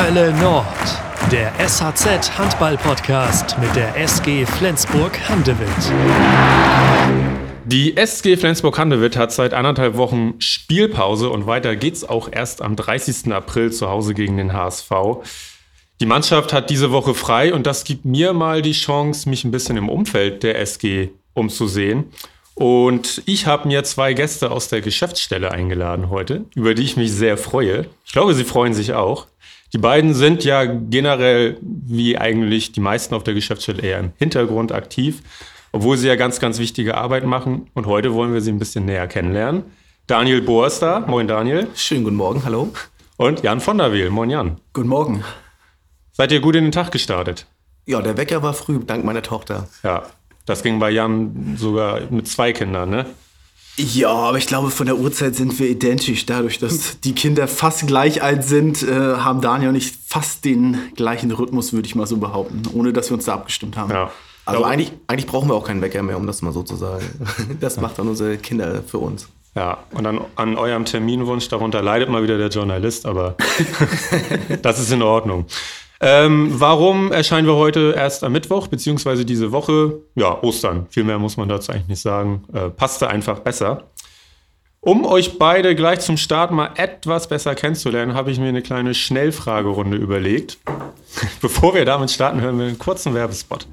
Hölle Nord, der SHZ Handball Podcast mit der SG Flensburg Handewitt. Die SG Flensburg-Handewitt hat seit anderthalb Wochen Spielpause und weiter geht's auch erst am 30. April zu Hause gegen den HSV. Die Mannschaft hat diese Woche frei und das gibt mir mal die Chance, mich ein bisschen im Umfeld der SG umzusehen. Und ich habe mir zwei Gäste aus der Geschäftsstelle eingeladen heute, über die ich mich sehr freue. Ich glaube, sie freuen sich auch. Die beiden sind ja generell, wie eigentlich die meisten auf der Geschäftsstelle, eher im Hintergrund aktiv, obwohl sie ja ganz, ganz wichtige Arbeit machen. Und heute wollen wir sie ein bisschen näher kennenlernen. Daniel ist da. Moin, Daniel. Schönen guten Morgen, hallo. Und Jan von der Wiel. Moin, Jan. Guten Morgen. Seid ihr gut in den Tag gestartet? Ja, der Wecker war früh, dank meiner Tochter. Ja, das ging bei Jan sogar mit zwei Kindern, ne? Ja, aber ich glaube, von der Uhrzeit sind wir identisch. Dadurch, dass die Kinder fast gleich alt sind, äh, haben Daniel und ich fast den gleichen Rhythmus, würde ich mal so behaupten, ohne dass wir uns da abgestimmt haben. Ja. Also eigentlich, eigentlich brauchen wir auch keinen Wecker mehr, um das mal so zu sagen. Das macht dann unsere Kinder für uns. Ja, und an, an eurem Terminwunsch, darunter leidet mal wieder der Journalist, aber das ist in Ordnung. Ähm, warum erscheinen wir heute erst am Mittwoch, beziehungsweise diese Woche? Ja, Ostern. Viel mehr muss man dazu eigentlich nicht sagen. Äh, passte einfach besser. Um euch beide gleich zum Start mal etwas besser kennenzulernen, habe ich mir eine kleine Schnellfragerunde überlegt. Bevor wir damit starten, hören wir einen kurzen Werbespot.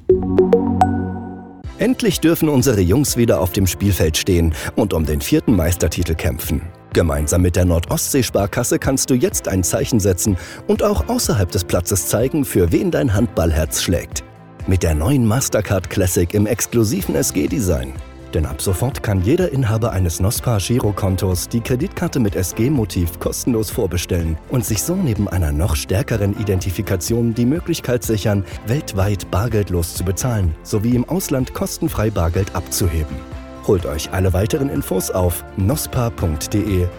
Endlich dürfen unsere Jungs wieder auf dem Spielfeld stehen und um den vierten Meistertitel kämpfen. Gemeinsam mit der Nordostsee-Sparkasse kannst du jetzt ein Zeichen setzen und auch außerhalb des Platzes zeigen, für wen dein Handballherz schlägt. Mit der neuen Mastercard Classic im exklusiven SG-Design. Denn ab sofort kann jeder Inhaber eines NOSPA Girokontos die Kreditkarte mit SG-Motiv kostenlos vorbestellen und sich so neben einer noch stärkeren Identifikation die Möglichkeit sichern, weltweit bargeldlos zu bezahlen sowie im Ausland kostenfrei Bargeld abzuheben. Holt euch alle weiteren Infos auf nospa.de/sg.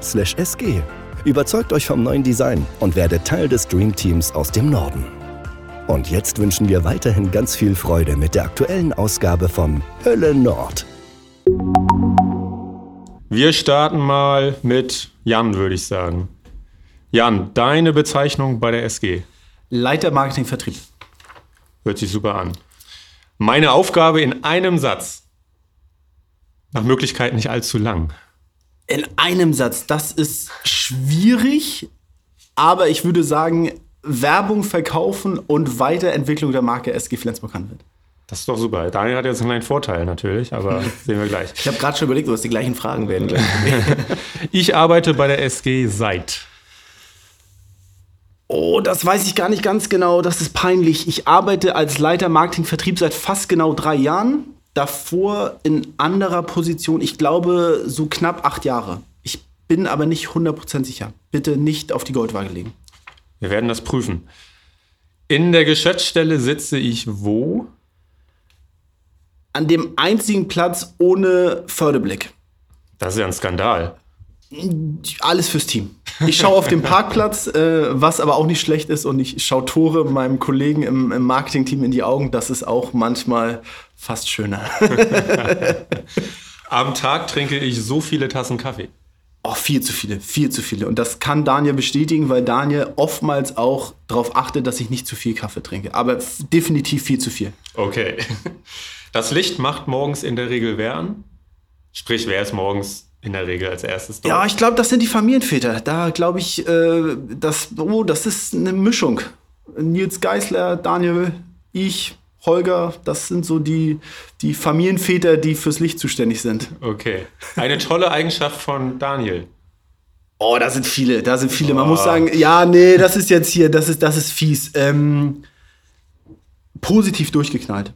Überzeugt euch vom neuen Design und werdet Teil des Dream Teams aus dem Norden. Und jetzt wünschen wir weiterhin ganz viel Freude mit der aktuellen Ausgabe von Hölle Nord. Wir starten mal mit Jan, würde ich sagen. Jan, deine Bezeichnung bei der SG. Leiter Marketing Vertrieb. Hört sich super an. Meine Aufgabe in einem Satz. Nach Möglichkeit nicht allzu lang. In einem Satz, das ist schwierig, aber ich würde sagen, Werbung verkaufen und Weiterentwicklung der Marke SG Flensburg-Handewitt. Das ist doch super. Daniel hat jetzt einen kleinen Vorteil natürlich, aber sehen wir gleich. Ich habe gerade schon überlegt, was die gleichen Fragen werden. ich arbeite bei der SG seit. Oh, das weiß ich gar nicht ganz genau. Das ist peinlich. Ich arbeite als Leiter Marketing-Vertrieb seit fast genau drei Jahren. Davor in anderer Position, ich glaube, so knapp acht Jahre. Ich bin aber nicht 100% sicher. Bitte nicht auf die Goldwaage legen. Wir werden das prüfen. In der Geschäftsstelle sitze ich wo? An dem einzigen Platz ohne Förderblick. Das ist ja ein Skandal. Alles fürs Team. Ich schaue auf den Parkplatz, äh, was aber auch nicht schlecht ist, und ich schaue Tore meinem Kollegen im, im Marketingteam in die Augen. Das ist auch manchmal fast schöner. Am Tag trinke ich so viele Tassen Kaffee. Oh, viel zu viele, viel zu viele. Und das kann Daniel bestätigen, weil Daniel oftmals auch darauf achtet, dass ich nicht zu viel Kaffee trinke. Aber definitiv viel zu viel. Okay. Das Licht macht morgens in der Regel wer an? Sprich, wer ist morgens in der Regel als erstes dort? Ja, ich glaube, das sind die Familienväter. Da glaube ich, äh, das, oh, das ist eine Mischung. Nils Geisler, Daniel, ich, Holger, das sind so die, die Familienväter, die fürs Licht zuständig sind. Okay. Eine tolle Eigenschaft von Daniel. Oh, da sind viele, da sind viele. Man muss sagen, ja, nee, das ist jetzt hier, das ist, das ist fies. Ähm, positiv durchgeknallt.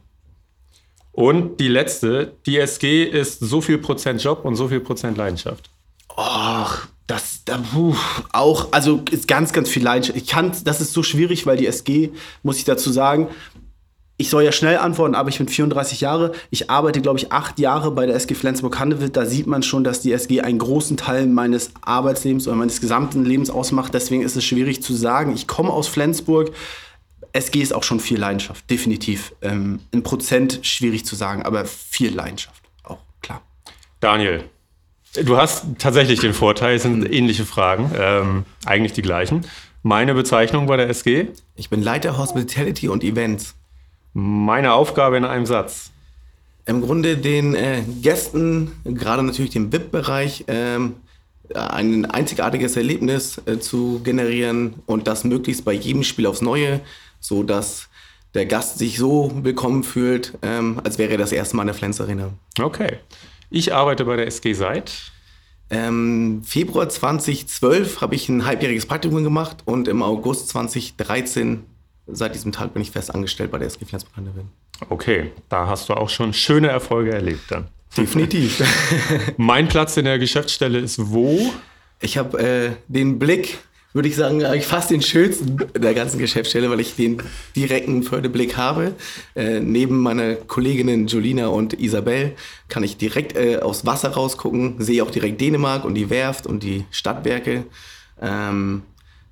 Und die letzte, die SG ist so viel Prozent Job und so viel Prozent Leidenschaft. Ach, das, da, puh, auch, also ist ganz, ganz viel Leidenschaft. Ich kann, das ist so schwierig, weil die SG, muss ich dazu sagen, ich soll ja schnell antworten, aber ich bin 34 Jahre. Ich arbeite, glaube ich, acht Jahre bei der SG Flensburg-Handewitt. Da sieht man schon, dass die SG einen großen Teil meines Arbeitslebens oder meines gesamten Lebens ausmacht. Deswegen ist es schwierig zu sagen. Ich komme aus Flensburg. SG ist auch schon viel Leidenschaft, definitiv. Ähm, in Prozent schwierig zu sagen, aber viel Leidenschaft, auch klar. Daniel, du hast tatsächlich den Vorteil, es sind ähnliche Fragen, ähm, eigentlich die gleichen. Meine Bezeichnung bei der SG? Ich bin Leiter Hospitality und Events. Meine Aufgabe in einem Satz. Im Grunde den äh, Gästen, gerade natürlich dem VIP-Bereich, ähm, ein einzigartiges Erlebnis äh, zu generieren und das möglichst bei jedem Spiel aufs Neue, so dass der Gast sich so willkommen fühlt, ähm, als wäre er das erste Mal in der Flens Arena. Okay. Ich arbeite bei der SG seit ähm, Februar 2012 habe ich ein halbjähriges Praktikum gemacht und im August 2013, seit diesem Tag bin ich fest angestellt bei der SG Handewitt. Okay, da hast du auch schon schöne Erfolge erlebt dann. Definitiv. mein Platz in der Geschäftsstelle ist wo? Ich habe äh, den Blick würde ich sagen, eigentlich fast den schönsten der ganzen Geschäftsstelle, weil ich den direkten Förderblick habe. Äh, neben meiner Kolleginnen Julina und Isabel kann ich direkt äh, aufs Wasser rausgucken, sehe auch direkt Dänemark und die Werft und die Stadtwerke. Ähm,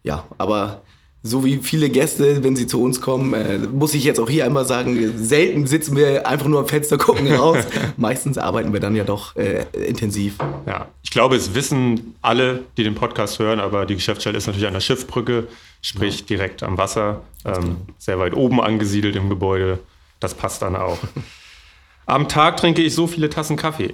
ja, aber so wie viele Gäste, wenn sie zu uns kommen, äh, muss ich jetzt auch hier einmal sagen, selten sitzen wir einfach nur am Fenster, gucken raus. Meistens arbeiten wir dann ja doch äh, intensiv. Ja, ich glaube, es wissen alle, die den Podcast hören, aber die Geschäftsstelle ist natürlich an der Schiffbrücke, sprich ja. direkt am Wasser, ähm, sehr weit oben angesiedelt im Gebäude. Das passt dann auch. Am Tag trinke ich so viele Tassen Kaffee.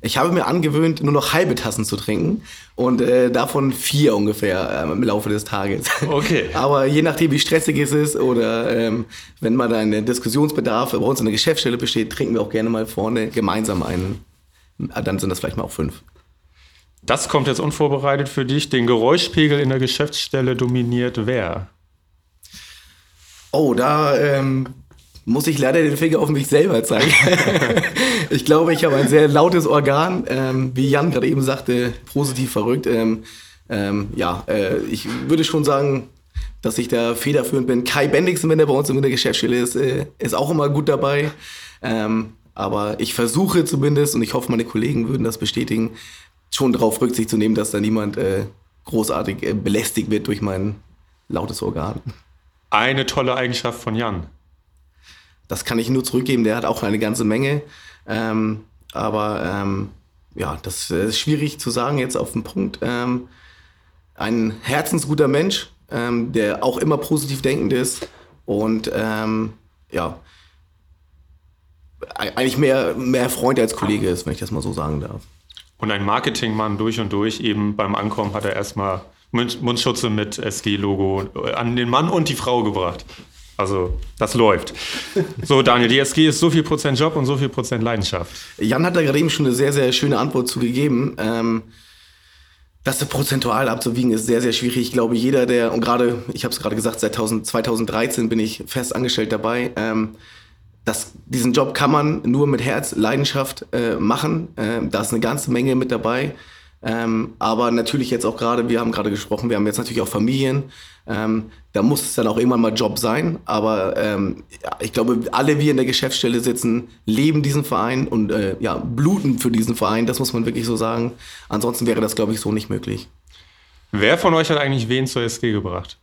Ich habe mir angewöhnt, nur noch halbe Tassen zu trinken und äh, davon vier ungefähr äh, im Laufe des Tages. Okay. Aber je nachdem, wie stressig es ist oder ähm, wenn mal ein Diskussionsbedarf bei uns in der Geschäftsstelle besteht, trinken wir auch gerne mal vorne gemeinsam einen. Ah, dann sind das vielleicht mal auch fünf. Das kommt jetzt unvorbereitet für dich. Den Geräuschpegel in der Geschäftsstelle dominiert wer? Oh, da ähm, muss ich leider den Finger auf mich selber zeigen. ich glaube, ich habe ein sehr lautes Organ, ähm, wie Jan gerade eben sagte, positiv verrückt. Ähm, ähm, ja, äh, ich würde schon sagen, dass ich da federführend bin. Kai Bendixen, wenn er bei uns in der Geschäftsstelle ist, äh, ist auch immer gut dabei. Ähm, aber ich versuche zumindest, und ich hoffe, meine Kollegen würden das bestätigen, schon darauf Rücksicht zu nehmen, dass da niemand äh, großartig äh, belästigt wird durch mein lautes Organ. Eine tolle Eigenschaft von Jan das kann ich nur zurückgeben. Der hat auch eine ganze Menge. Ähm, aber ähm, ja, das ist schwierig zu sagen jetzt auf den Punkt. Ähm, ein herzensguter Mensch, ähm, der auch immer positiv denkend ist und ähm, ja, eigentlich mehr, mehr Freund als Kollege ist, wenn ich das mal so sagen darf. Und ein Marketingmann durch und durch, eben beim Ankommen hat er erstmal Mundschutze mit SG-Logo an den Mann und die Frau gebracht. Also das läuft. So, Daniel, die SG ist so viel Prozent Job und so viel Prozent Leidenschaft. Jan hat da gerade eben schon eine sehr, sehr schöne Antwort zugegeben. Ähm, das prozentual abzuwiegen ist sehr, sehr schwierig. Ich glaube, jeder, der, und gerade, ich habe es gerade gesagt, seit 2013 bin ich fest angestellt dabei. Ähm, das, diesen Job kann man nur mit Herz, Leidenschaft äh, machen. Äh, da ist eine ganze Menge mit dabei. Ähm, aber natürlich jetzt auch gerade, wir haben gerade gesprochen, wir haben jetzt natürlich auch Familien. Ähm, da muss es dann auch irgendwann mal Job sein. Aber ähm, ja, ich glaube, alle wir in der Geschäftsstelle sitzen, leben diesen Verein und äh, ja, bluten für diesen Verein. Das muss man wirklich so sagen. Ansonsten wäre das, glaube ich, so nicht möglich. Wer von euch hat eigentlich wen zur SG gebracht?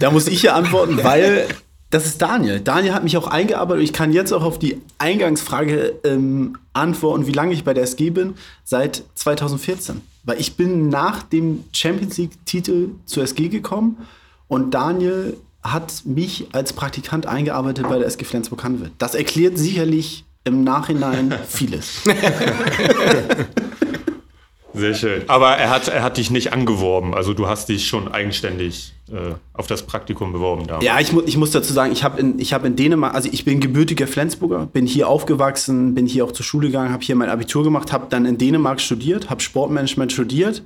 da muss ich ja antworten, weil das ist Daniel. Daniel hat mich auch eingearbeitet. Ich kann jetzt auch auf die Eingangsfrage ähm, antworten, wie lange ich bei der SG bin. Seit 2014. Weil ich bin nach dem Champions League-Titel zur SG gekommen und Daniel hat mich als Praktikant eingearbeitet bei der SG Flensburg-Handewitt. Das erklärt sicherlich im Nachhinein vieles. Sehr schön. Aber er hat, er hat dich nicht angeworben. Also du hast dich schon eigenständig äh, auf das Praktikum beworben. Damals. Ja, ich, mu ich muss dazu sagen, ich habe in, hab in Dänemark, also ich bin gebürtiger Flensburger, bin hier aufgewachsen, bin hier auch zur Schule gegangen, habe hier mein Abitur gemacht, habe dann in Dänemark studiert, habe Sportmanagement studiert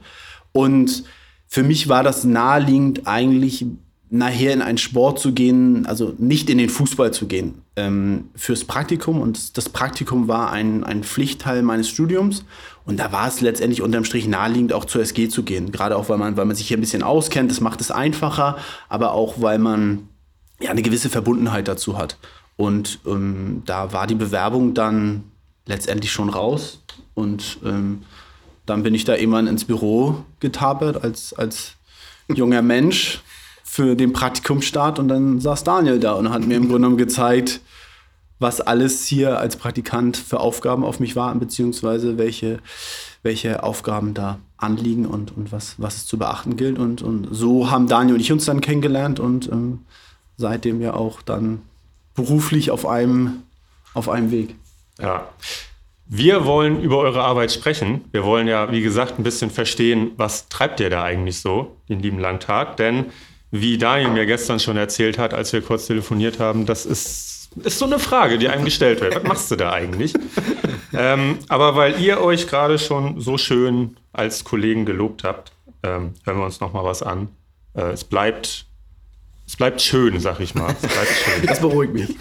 und für mich war das naheliegend eigentlich nachher in einen Sport zu gehen, also nicht in den Fußball zu gehen, ähm, fürs Praktikum. Und das Praktikum war ein, ein Pflichtteil meines Studiums. Und da war es letztendlich unterm Strich naheliegend, auch zur SG zu gehen. Gerade auch, weil man, weil man sich hier ein bisschen auskennt, das macht es einfacher, aber auch, weil man ja eine gewisse Verbundenheit dazu hat. Und ähm, da war die Bewerbung dann letztendlich schon raus. Und ähm, dann bin ich da irgendwann ins Büro getapert als, als junger Mensch für den Praktikumstart und dann saß Daniel da und hat mir im Grunde genommen gezeigt, was alles hier als Praktikant für Aufgaben auf mich warten, beziehungsweise welche, welche Aufgaben da anliegen und, und was, was es zu beachten gilt. Und, und so haben Daniel und ich uns dann kennengelernt und ähm, seitdem ja auch dann beruflich auf einem, auf einem Weg. Ja. Wir wollen über eure Arbeit sprechen. Wir wollen ja, wie gesagt, ein bisschen verstehen, was treibt ihr da eigentlich so den lieben langen Tag? Denn wie Daniel mir gestern schon erzählt hat, als wir kurz telefoniert haben, das ist, ist so eine Frage, die einem gestellt wird. Was machst du da eigentlich? ähm, aber weil ihr euch gerade schon so schön als Kollegen gelobt habt, ähm, hören wir uns noch mal was an. Äh, es bleibt es bleibt schön, sag ich mal. Schön. Das beruhigt mich.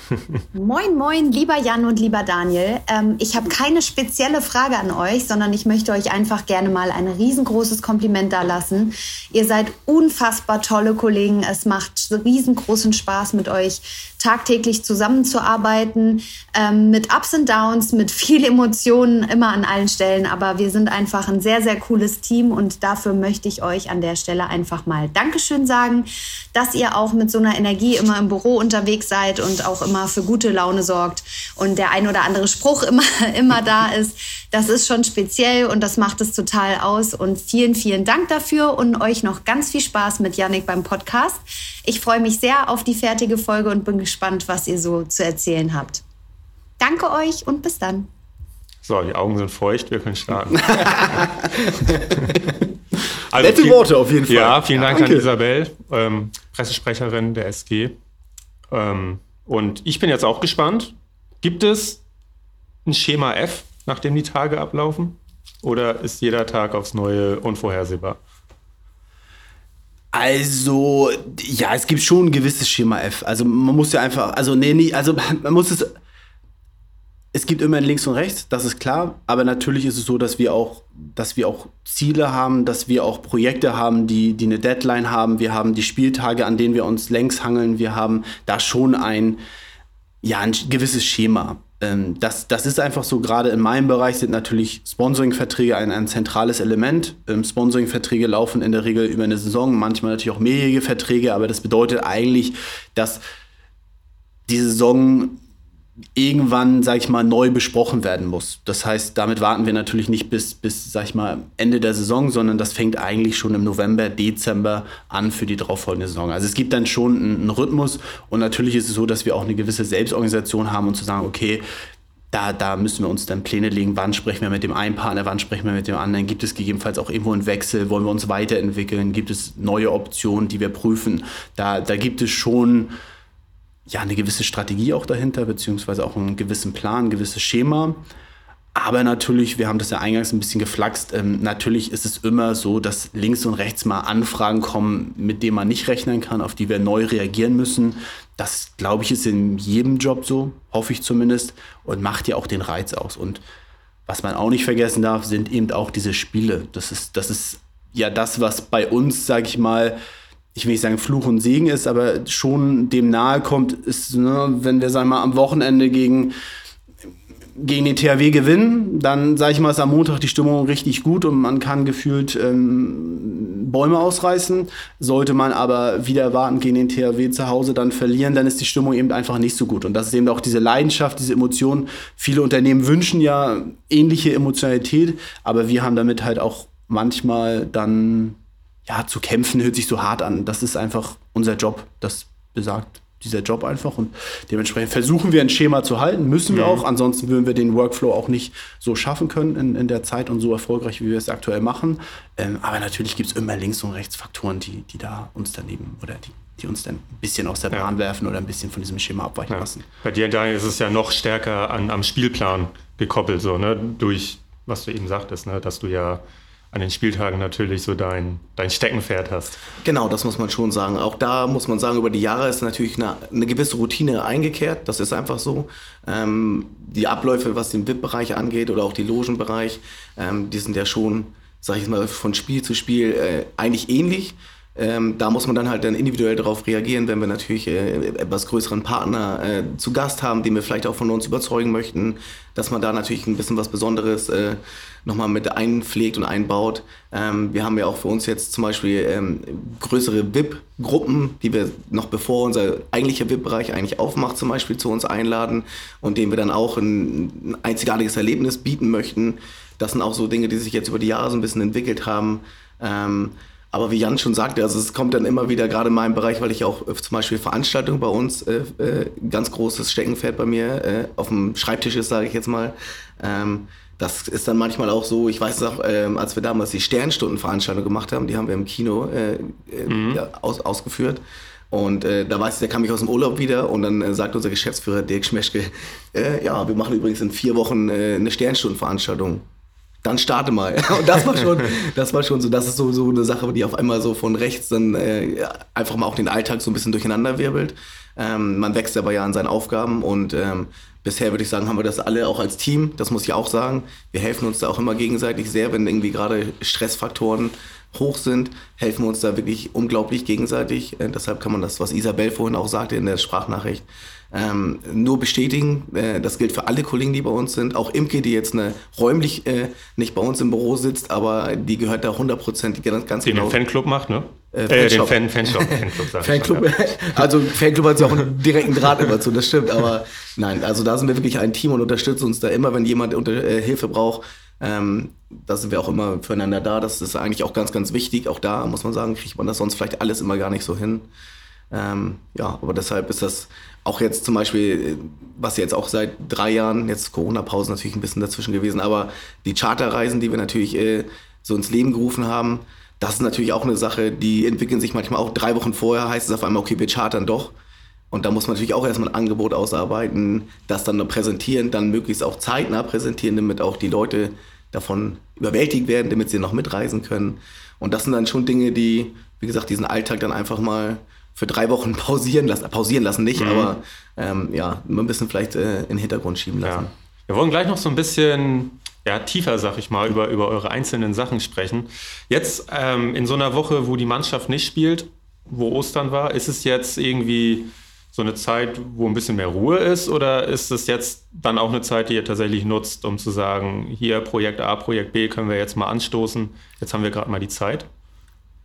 Moin, moin, lieber Jan und lieber Daniel. Ähm, ich habe keine spezielle Frage an euch, sondern ich möchte euch einfach gerne mal ein riesengroßes Kompliment da lassen. Ihr seid unfassbar tolle Kollegen. Es macht riesengroßen Spaß mit euch tagtäglich zusammenzuarbeiten, ähm, mit Ups und Downs, mit viel Emotionen, immer an allen Stellen. Aber wir sind einfach ein sehr, sehr cooles Team und dafür möchte ich euch an der Stelle einfach mal Dankeschön sagen, dass ihr auch mit so einer Energie immer im Büro unterwegs seid und auch immer für gute Laune sorgt und der ein oder andere Spruch immer, immer da ist. Das ist schon speziell und das macht es total aus. Und vielen, vielen Dank dafür und euch noch ganz viel Spaß mit Yannick beim Podcast. Ich freue mich sehr auf die fertige Folge und bin gespannt, was ihr so zu erzählen habt. Danke euch und bis dann. So, die Augen sind feucht, wir können starten. also Nette viel, Worte auf jeden Fall. Ja, vielen Dank Danke. an Isabel, ähm, Pressesprecherin der SG. Ähm, und ich bin jetzt auch gespannt. Gibt es ein Schema F, nachdem die Tage ablaufen? Oder ist jeder Tag aufs Neue unvorhersehbar? Also, ja, es gibt schon ein gewisses Schema F. Also man muss ja einfach, also nee, nee, also man muss es. Es gibt immer ein links und rechts, das ist klar. Aber natürlich ist es so, dass wir auch, dass wir auch Ziele haben, dass wir auch Projekte haben, die, die eine Deadline haben. Wir haben die Spieltage, an denen wir uns längs hangeln. Wir haben da schon ein, ja, ein gewisses Schema. Ähm, das, das ist einfach so, gerade in meinem Bereich sind natürlich Sponsoring-Verträge ein, ein zentrales Element. Ähm, Sponsoring-Verträge laufen in der Regel über eine Saison, manchmal natürlich auch mehrjährige Verträge, aber das bedeutet eigentlich, dass die Saison irgendwann, sag ich mal, neu besprochen werden muss. Das heißt, damit warten wir natürlich nicht bis, bis, sag ich mal, Ende der Saison, sondern das fängt eigentlich schon im November, Dezember an für die darauffolgende Saison. Also es gibt dann schon einen, Rhythmus und natürlich ist es so, dass wir auch eine gewisse Selbstorganisation haben und zu sagen, okay, da, da müssen wir uns dann Pläne legen, wann sprechen wir mit dem einen Partner, wann sprechen wir mit dem anderen, gibt es gegebenenfalls auch irgendwo einen Wechsel, wollen wir uns weiterentwickeln, gibt es neue Optionen, die wir prüfen. Da, da gibt es schon ja, eine gewisse Strategie auch dahinter, beziehungsweise auch einen gewissen Plan, ein gewisses Schema. Aber natürlich, wir haben das ja eingangs ein bisschen geflaxt, ähm, natürlich ist es immer so, dass links und rechts mal Anfragen kommen, mit denen man nicht rechnen kann, auf die wir neu reagieren müssen. Das, glaube ich, ist in jedem Job so, hoffe ich zumindest, und macht ja auch den Reiz aus. Und was man auch nicht vergessen darf, sind eben auch diese Spiele. Das ist, das ist ja das, was bei uns, sage ich mal, ich will nicht sagen Fluch und Segen ist, aber schon dem nahe kommt, ist, ne, wenn wir, sagen wir mal, am Wochenende gegen, gegen den THW gewinnen, dann, sage ich mal, ist am Montag die Stimmung richtig gut und man kann gefühlt ähm, Bäume ausreißen. Sollte man aber wieder warten gegen den THW zu Hause dann verlieren, dann ist die Stimmung eben einfach nicht so gut. Und das ist eben auch diese Leidenschaft, diese Emotion. Viele Unternehmen wünschen ja ähnliche Emotionalität, aber wir haben damit halt auch manchmal dann ja, zu kämpfen hört sich so hart an. Das ist einfach unser Job. Das besagt dieser Job einfach. Und dementsprechend versuchen wir ein Schema zu halten, müssen wir mhm. auch. Ansonsten würden wir den Workflow auch nicht so schaffen können in, in der Zeit und so erfolgreich, wie wir es aktuell machen. Ähm, aber natürlich gibt es immer links und rechts Faktoren, die, die da uns daneben oder die, die uns dann ein bisschen aus der Bahn ja. werfen oder ein bisschen von diesem Schema abweichen ja. lassen. Bei dir, Daniel, ist es ja noch stärker an, am Spielplan gekoppelt, so, ne? Durch, was du eben sagtest, ne? dass du ja an den Spieltagen natürlich so dein, dein Steckenpferd hast. Genau, das muss man schon sagen. Auch da muss man sagen, über die Jahre ist natürlich eine, eine gewisse Routine eingekehrt. Das ist einfach so. Ähm, die Abläufe, was den VIP-Bereich angeht oder auch die Logenbereich, ähm, die sind ja schon, sag ich mal, von Spiel zu Spiel äh, eigentlich ähnlich. Ähm, da muss man dann halt dann individuell darauf reagieren, wenn wir natürlich äh, etwas größeren Partner äh, zu Gast haben, den wir vielleicht auch von uns überzeugen möchten, dass man da natürlich ein bisschen was Besonderes äh, nochmal mit einpflegt und einbaut. Ähm, wir haben ja auch für uns jetzt zum Beispiel ähm, größere VIP-Gruppen, die wir noch bevor unser eigentlicher VIP-Bereich eigentlich aufmacht, zum Beispiel zu uns einladen und denen wir dann auch ein, ein einzigartiges Erlebnis bieten möchten. Das sind auch so Dinge, die sich jetzt über die Jahre so ein bisschen entwickelt haben. Ähm, aber wie Jan schon sagte, also es kommt dann immer wieder, gerade in meinem Bereich, weil ich auch äh, zum Beispiel Veranstaltungen bei uns, äh, äh, ganz großes Steckenpferd bei mir äh, auf dem Schreibtisch ist, sage ich jetzt mal. Ähm, das ist dann manchmal auch so, ich weiß noch, ähm, als wir damals die Sternstundenveranstaltung gemacht haben, die haben wir im Kino äh, mhm. ja, aus, ausgeführt. Und äh, da weiß ich, der kam ich aus dem Urlaub wieder und dann äh, sagt unser Geschäftsführer Dirk Schmeschke, äh, ja, wir machen übrigens in vier Wochen eine Sternstundenveranstaltung dann starte mal. Und das war schon, das war schon so, das ist so, so eine Sache, die auf einmal so von rechts dann äh, einfach mal auch den Alltag so ein bisschen durcheinander wirbelt. Ähm, man wächst aber ja an seinen Aufgaben und ähm, bisher würde ich sagen, haben wir das alle auch als Team, das muss ich auch sagen. Wir helfen uns da auch immer gegenseitig sehr, wenn irgendwie gerade Stressfaktoren hoch sind, helfen wir uns da wirklich unglaublich gegenseitig. Äh, deshalb kann man das, was Isabel vorhin auch sagte in der Sprachnachricht, ähm, nur bestätigen. Äh, das gilt für alle Kollegen, die bei uns sind. Auch Imke, die jetzt eine, räumlich äh, nicht bei uns im Büro sitzt, aber die gehört da 100% ganz, ganz die genau. Den Fanclub macht, ne? Äh, äh, den Fan, Fanshop. Fanclub, Fanclub, ja. also Fanclub hat ja auch einen direkten Draht immer zu, das stimmt. Aber nein, also da sind wir wirklich ein Team und unterstützen uns da immer, wenn jemand unter, äh, Hilfe braucht. Ähm, da sind wir auch immer füreinander da. Das ist eigentlich auch ganz, ganz wichtig. Auch da muss man sagen, kriegt man das sonst vielleicht alles immer gar nicht so hin. Ähm, ja, aber deshalb ist das auch jetzt zum Beispiel, was jetzt auch seit drei Jahren, jetzt Corona-Pause natürlich ein bisschen dazwischen gewesen, aber die Charterreisen, die wir natürlich äh, so ins Leben gerufen haben, das ist natürlich auch eine Sache, die entwickeln sich manchmal auch drei Wochen vorher, heißt es auf einmal, okay, wir chartern doch. Und da muss man natürlich auch erstmal ein Angebot ausarbeiten, das dann präsentieren, dann möglichst auch zeitnah präsentieren, damit auch die Leute davon überwältigt werden, damit sie noch mitreisen können. Und das sind dann schon Dinge, die, wie gesagt, diesen Alltag dann einfach mal für drei Wochen pausieren lassen, pausieren lassen nicht, mhm. aber ähm, ja, ein bisschen vielleicht äh, in den Hintergrund schieben lassen. Ja. Wir wollen gleich noch so ein bisschen ja, tiefer, sag ich mal, über, über eure einzelnen Sachen sprechen. Jetzt ähm, in so einer Woche, wo die Mannschaft nicht spielt, wo Ostern war, ist es jetzt irgendwie so eine Zeit, wo ein bisschen mehr Ruhe ist oder ist es jetzt dann auch eine Zeit, die ihr tatsächlich nutzt, um zu sagen, hier Projekt A, Projekt B können wir jetzt mal anstoßen, jetzt haben wir gerade mal die Zeit?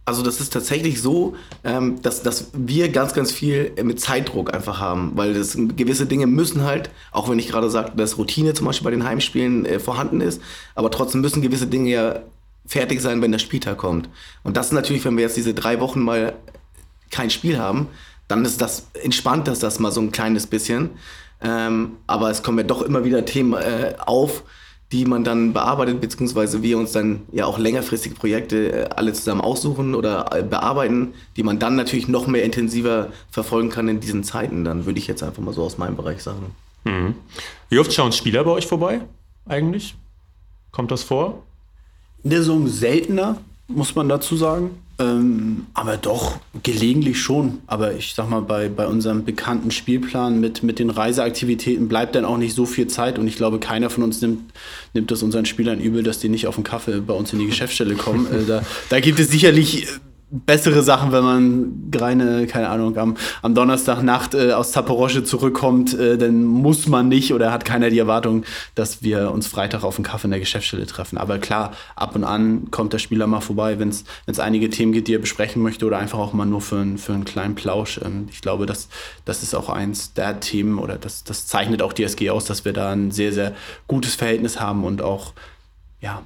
Also das ist tatsächlich so, ähm, dass, dass wir ganz, ganz viel mit Zeitdruck einfach haben, weil das, gewisse Dinge müssen halt, auch wenn ich gerade sagte, dass Routine zum Beispiel bei den Heimspielen äh, vorhanden ist, aber trotzdem müssen gewisse Dinge ja fertig sein, wenn der Spieltag kommt. Und das ist natürlich, wenn wir jetzt diese drei Wochen mal kein Spiel haben, dann ist das entspannt, dass das mal so ein kleines bisschen. Ähm, aber es kommen ja doch immer wieder Themen äh, auf, die man dann bearbeitet, beziehungsweise wir uns dann ja auch längerfristige Projekte äh, alle zusammen aussuchen oder äh, bearbeiten, die man dann natürlich noch mehr intensiver verfolgen kann in diesen Zeiten. Dann würde ich jetzt einfach mal so aus meinem Bereich sagen. Mhm. Wie oft schauen Spieler bei euch vorbei eigentlich? Kommt das vor? In der Saison seltener, muss man dazu sagen. Ähm, aber doch, gelegentlich schon. Aber ich sag mal, bei, bei unserem bekannten Spielplan mit, mit den Reiseaktivitäten bleibt dann auch nicht so viel Zeit. Und ich glaube, keiner von uns nimmt, nimmt es unseren Spielern übel, dass die nicht auf den Kaffee bei uns in die Geschäftsstelle kommen. äh, da, da gibt es sicherlich äh, bessere Sachen, wenn man Greine, keine Ahnung, am, am Donnerstagnacht äh, aus Zaporosche zurückkommt, äh, dann muss man nicht oder hat keiner die Erwartung, dass wir uns Freitag auf einen Kaffee in der Geschäftsstelle treffen. Aber klar, ab und an kommt der Spieler mal vorbei, wenn es einige Themen gibt, die er besprechen möchte oder einfach auch mal nur für, für einen kleinen Plausch. Ähm, ich glaube, das, das ist auch eins der Themen oder das, das zeichnet auch die SG aus, dass wir da ein sehr, sehr gutes Verhältnis haben und auch ja,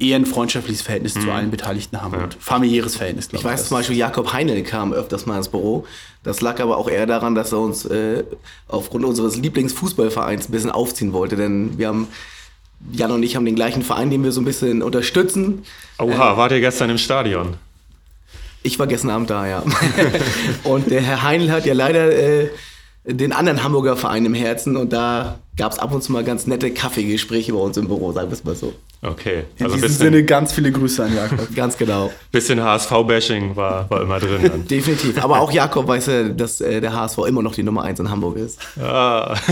eher ein freundschaftliches Verhältnis mhm. zu allen Beteiligten haben ja. und familiäres Verhältnis. Ich, ich weiß zum Beispiel, Jakob Heinel kam öfters mal ins Büro. Das lag aber auch eher daran, dass er uns äh, aufgrund unseres Lieblingsfußballvereins ein bisschen aufziehen wollte, denn wir haben Jan und ich haben den gleichen Verein, den wir so ein bisschen unterstützen. Oha, äh, wart ihr gestern im Stadion? Ich war gestern Abend da, ja. und der Herr Heinl hat ja leider äh, den anderen Hamburger Verein im Herzen und da gab es ab und zu mal ganz nette Kaffeegespräche bei uns im Büro, sagen wir es mal so. Okay. In also diesem Sinne ganz viele Grüße an Jakob. ganz genau. Bisschen HSV-Bashing war, war immer drin. Dann. Definitiv. Aber auch Jakob weiß ja, dass äh, der HSV immer noch die Nummer 1 in Hamburg ist. Ah.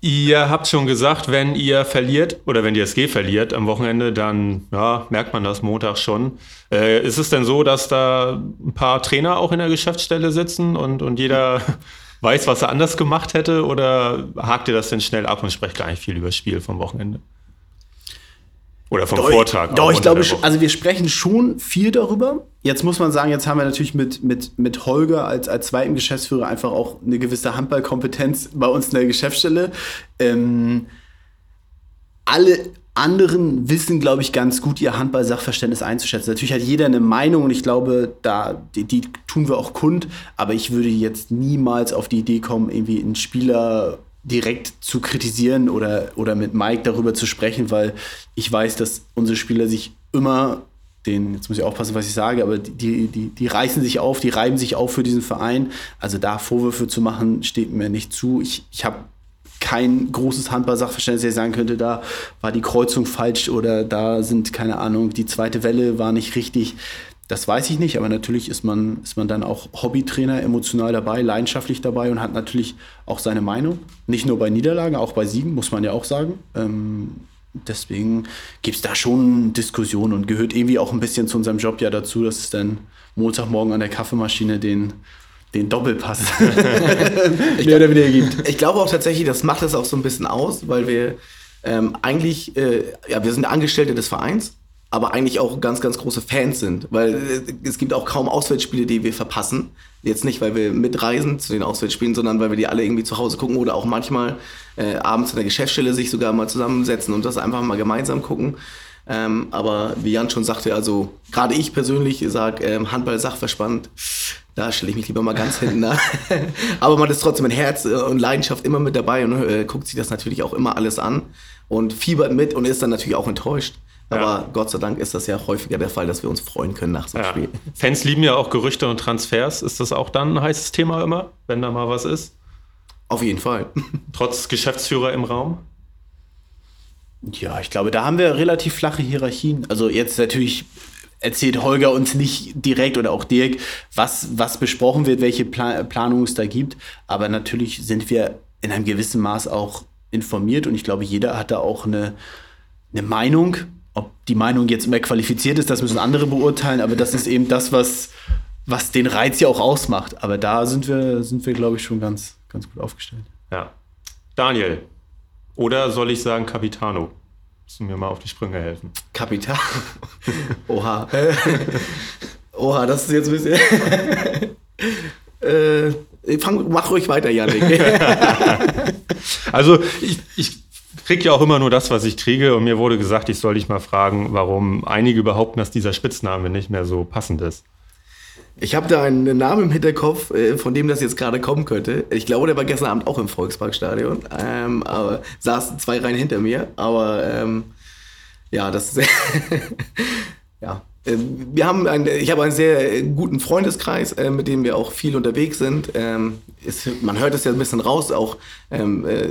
Ihr habt schon gesagt, wenn ihr verliert oder wenn die SG verliert am Wochenende, dann ja, merkt man das Montag schon. Äh, ist es denn so, dass da ein paar Trainer auch in der Geschäftsstelle sitzen und, und jeder weiß, was er anders gemacht hätte? Oder hakt ihr das denn schnell ab und sprecht gar nicht viel über das Spiel vom Wochenende? Oder vom Doch, Vortag? Doch, ich glaube, also wir sprechen schon viel darüber. Jetzt muss man sagen, jetzt haben wir natürlich mit, mit, mit Holger als, als zweiten Geschäftsführer einfach auch eine gewisse Handballkompetenz bei uns in der Geschäftsstelle. Ähm, alle anderen wissen, glaube ich, ganz gut, ihr Handball-Sachverständnis einzuschätzen. Natürlich hat jeder eine Meinung und ich glaube, da, die, die tun wir auch kund, aber ich würde jetzt niemals auf die Idee kommen, irgendwie einen Spieler direkt zu kritisieren oder, oder mit Mike darüber zu sprechen, weil ich weiß, dass unsere Spieler sich immer den, jetzt muss ich aufpassen, was ich sage, aber die, die, die reißen sich auf, die reiben sich auf für diesen Verein. Also da Vorwürfe zu machen, steht mir nicht zu. Ich, ich habe kein großes Handball-Sachverständnis, der sagen könnte, da war die Kreuzung falsch oder da sind, keine Ahnung, die zweite Welle war nicht richtig. Das weiß ich nicht, aber natürlich ist man, ist man dann auch Hobbytrainer, emotional dabei, leidenschaftlich dabei und hat natürlich auch seine Meinung. Nicht nur bei Niederlagen, auch bei Siegen, muss man ja auch sagen. Ähm, deswegen gibt es da schon Diskussionen und gehört irgendwie auch ein bisschen zu unserem Job ja dazu, dass es dann Montagmorgen an der Kaffeemaschine den, den Doppelpass mehr oder weniger gibt. Ich glaube auch tatsächlich, das macht es auch so ein bisschen aus, weil wir ähm, eigentlich, äh, ja, wir sind Angestellte des Vereins, aber eigentlich auch ganz, ganz große Fans sind, weil äh, es gibt auch kaum Auswärtsspiele, die wir verpassen. Jetzt nicht, weil wir mitreisen zu den Auswärtsspielen, sondern weil wir die alle irgendwie zu Hause gucken oder auch manchmal äh, abends in der Geschäftsstelle sich sogar mal zusammensetzen und das einfach mal gemeinsam gucken. Ähm, aber wie Jan schon sagte, also gerade ich persönlich sage, ähm, Handball Sachverstand, da stelle ich mich lieber mal ganz hinten an. aber man ist trotzdem mit Herz äh, und Leidenschaft immer mit dabei und äh, guckt sich das natürlich auch immer alles an und fiebert mit und ist dann natürlich auch enttäuscht. Aber Ja. Gott sei Dank ist das ja häufiger der Fall, dass wir uns freuen können nach so einem Ja. Spiel. Fans lieben ja auch Gerüchte und Transfers. Ist das auch dann ein heißes Thema immer, wenn da mal was ist? Auf jeden Fall. Trotz Geschäftsführer im Raum? Ja, ich glaube, da haben wir relativ flache Hierarchien. Also jetzt natürlich erzählt Holger uns nicht direkt oder auch Dirk, was, was besprochen wird, welche Pla Planungen es da gibt. Aber natürlich sind wir in einem gewissen Maß auch informiert und ich glaube, jeder hat da auch eine, eine Meinung. Ob die Meinung jetzt immer qualifiziert ist, das müssen andere beurteilen, aber das ist eben das, was, was den Reiz ja auch ausmacht. Aber da sind wir, sind wir glaube ich, schon ganz, ganz gut aufgestellt. Ja. Daniel. Oder soll ich sagen Capitano? Müssen mir mal auf die Sprünge helfen. Kapital. Oha. Oha, das ist jetzt ein bisschen. äh, fang, mach ruhig weiter, Janik. Also ich, ich kriege ja auch immer nur das, was ich kriege. Und mir wurde gesagt, ich soll dich mal fragen, warum einige behaupten, dass dieser Spitzname nicht mehr so passend ist. Ich habe da einen Namen im Hinterkopf, äh, von dem das jetzt gerade kommen könnte. Ich glaube, der war gestern Abend auch im Volksparkstadion. Ähm, aber saßen zwei Reihen hinter mir. Aber ähm, ja, das ist. ja. Ähm, Wir haben einen, ich habe einen sehr guten Freundeskreis, äh, mit dem wir auch viel unterwegs sind. Ähm, ist, man hört es ja ein bisschen raus, auch ähm, äh,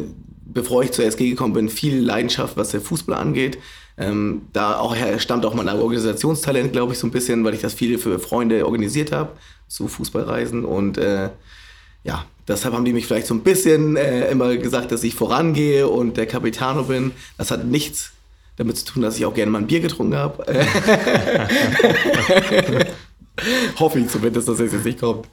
bevor ich zur SG gekommen bin, viel Leidenschaft, was der Fußball angeht. Ähm, da auch her stammt auch mein Organisationstalent, glaube ich, so ein bisschen, weil ich das viele für Freunde organisiert habe, so Fußballreisen. Und äh, ja, deshalb haben die mich vielleicht so ein bisschen äh, immer gesagt, dass ich vorangehe und der Capitano bin. Das hat nichts damit zu tun, dass ich auch gerne mal ein Bier getrunken habe. Hoffe ich zumindest, dass es jetzt nicht kommt.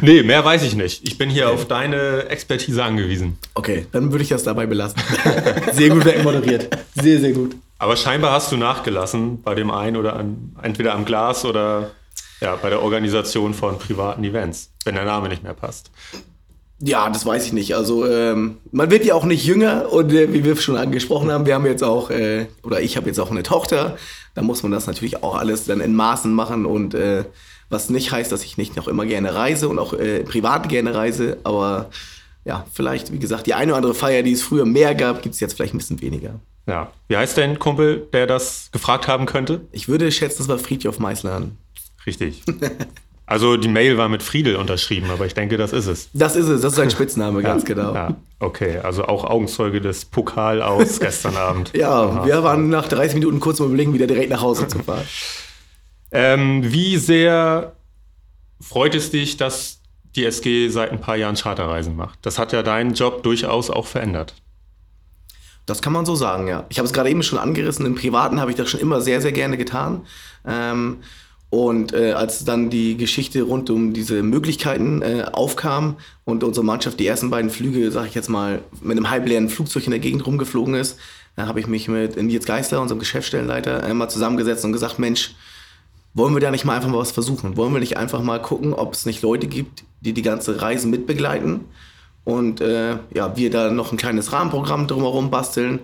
Nee, mehr weiß ich nicht. Ich bin hier auf deine Expertise angewiesen. Okay, dann würde ich das dabei belassen. Sehr gut wegmoderiert. Sehr, sehr gut. Aber scheinbar hast du nachgelassen bei dem einen oder an, entweder am Glas oder ja, bei der Organisation von privaten Events, wenn der Name nicht mehr passt. Ja, das weiß ich nicht. Also ähm, man wird ja auch nicht jünger und äh, wie wir schon angesprochen haben, wir haben jetzt auch, äh, oder ich habe jetzt auch eine Tochter. Da muss man das natürlich auch alles dann in Maßen machen und äh, was nicht heißt, dass ich nicht noch immer gerne reise und auch äh, privat gerne reise. Aber ja, vielleicht, wie gesagt, die eine oder andere Feier, die es früher mehr gab, gibt es jetzt vielleicht ein bisschen weniger. Ja. Wie heißt dein Kumpel, der das gefragt haben könnte? Ich würde schätzen, das war Friedhof Meißlern. Richtig. Also die Mail war mit Friedel unterschrieben, aber ich denke, das ist es. Das ist es, das ist sein Spitzname, ganz genau. Ja, okay. Also auch Augenzeuge des Pokal aus gestern Abend. Ja, wir waren nach 30 Minuten kurz mal überlegen, wieder direkt nach Hause zu fahren. Ähm, wie sehr freut es dich, dass die SG seit ein paar Jahren Charterreisen macht. Das hat ja deinen Job durchaus auch verändert. Das kann man so sagen, ja. Ich habe es gerade eben schon angerissen. Im Privaten habe ich das schon immer sehr, sehr gerne getan. Ähm, und äh, als dann die Geschichte rund um diese Möglichkeiten äh, aufkam und unsere Mannschaft die ersten beiden Flüge, sag ich jetzt mal, mit einem halbleeren Flugzeug in der Gegend rumgeflogen ist, da habe ich mich mit Nils Geister, unserem Geschäftsstellenleiter, einmal zusammengesetzt und gesagt, Mensch, wollen wir da nicht mal einfach mal was versuchen? Wollen wir nicht einfach mal gucken, ob es nicht Leute gibt, die die ganze Reise mitbegleiten und äh, ja, wir da noch ein kleines Rahmenprogramm drumherum basteln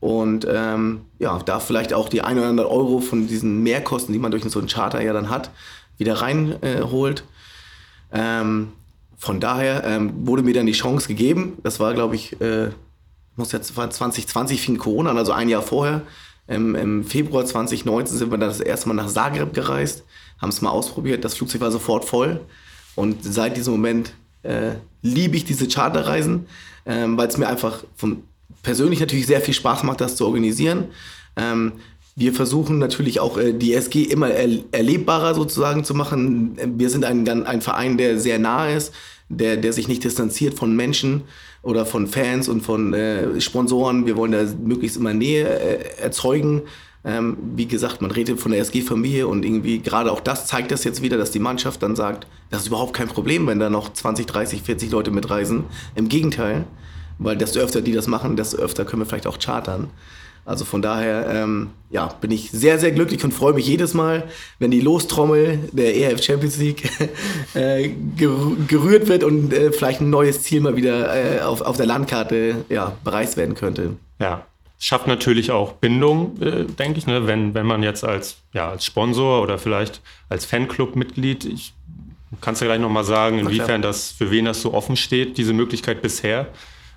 und ähm, ja, da vielleicht auch die 100 Euro von diesen Mehrkosten, die man durch so einen Charter ja dann hat, wieder reinholt. Äh, ähm, von daher ähm, wurde mir dann die Chance gegeben. Das war, glaube ich, äh, muss jetzt 2020 fing Corona also ein Jahr vorher. Im, Im, Februar 2019 sind wir dann das erste Mal nach Zagreb gereist, haben es mal ausprobiert. Das Flugzeug war sofort voll. Und seit diesem Moment äh, liebe ich diese Charterreisen, ähm, weil es mir einfach vom persönlich natürlich sehr viel Spaß macht, das zu organisieren. Ähm, wir versuchen natürlich auch äh, die SG immer er erlebbarer sozusagen zu machen. Wir sind ein, ein Verein, der sehr nah ist, der, der sich nicht distanziert von Menschen oder von Fans und von äh, Sponsoren. Wir wollen da möglichst immer Nähe äh, erzeugen. Ähm, wie gesagt, man redet von der SG-Familie und irgendwie gerade auch das zeigt das jetzt wieder, dass die Mannschaft dann sagt, das ist überhaupt kein Problem, wenn da noch 20, 30, 40 Leute mitreisen. Im Gegenteil, weil desto öfter die das machen, desto öfter können wir vielleicht auch chartern. Also von daher ähm, ja, bin ich sehr, sehr glücklich und freue mich jedes Mal, wenn die Lostrommel der ERF Champions League äh, gerührt wird und äh, vielleicht ein neues Ziel mal wieder äh, auf, auf der Landkarte ja, bereist werden könnte. Ja, schafft natürlich auch Bindung, äh, denke ich, ne? wenn, wenn man jetzt als, ja, als Sponsor oder vielleicht als Fanclub-Mitglied, ich kannst du gleich nochmal sagen, inwiefern das, für wen das so offen steht, diese Möglichkeit bisher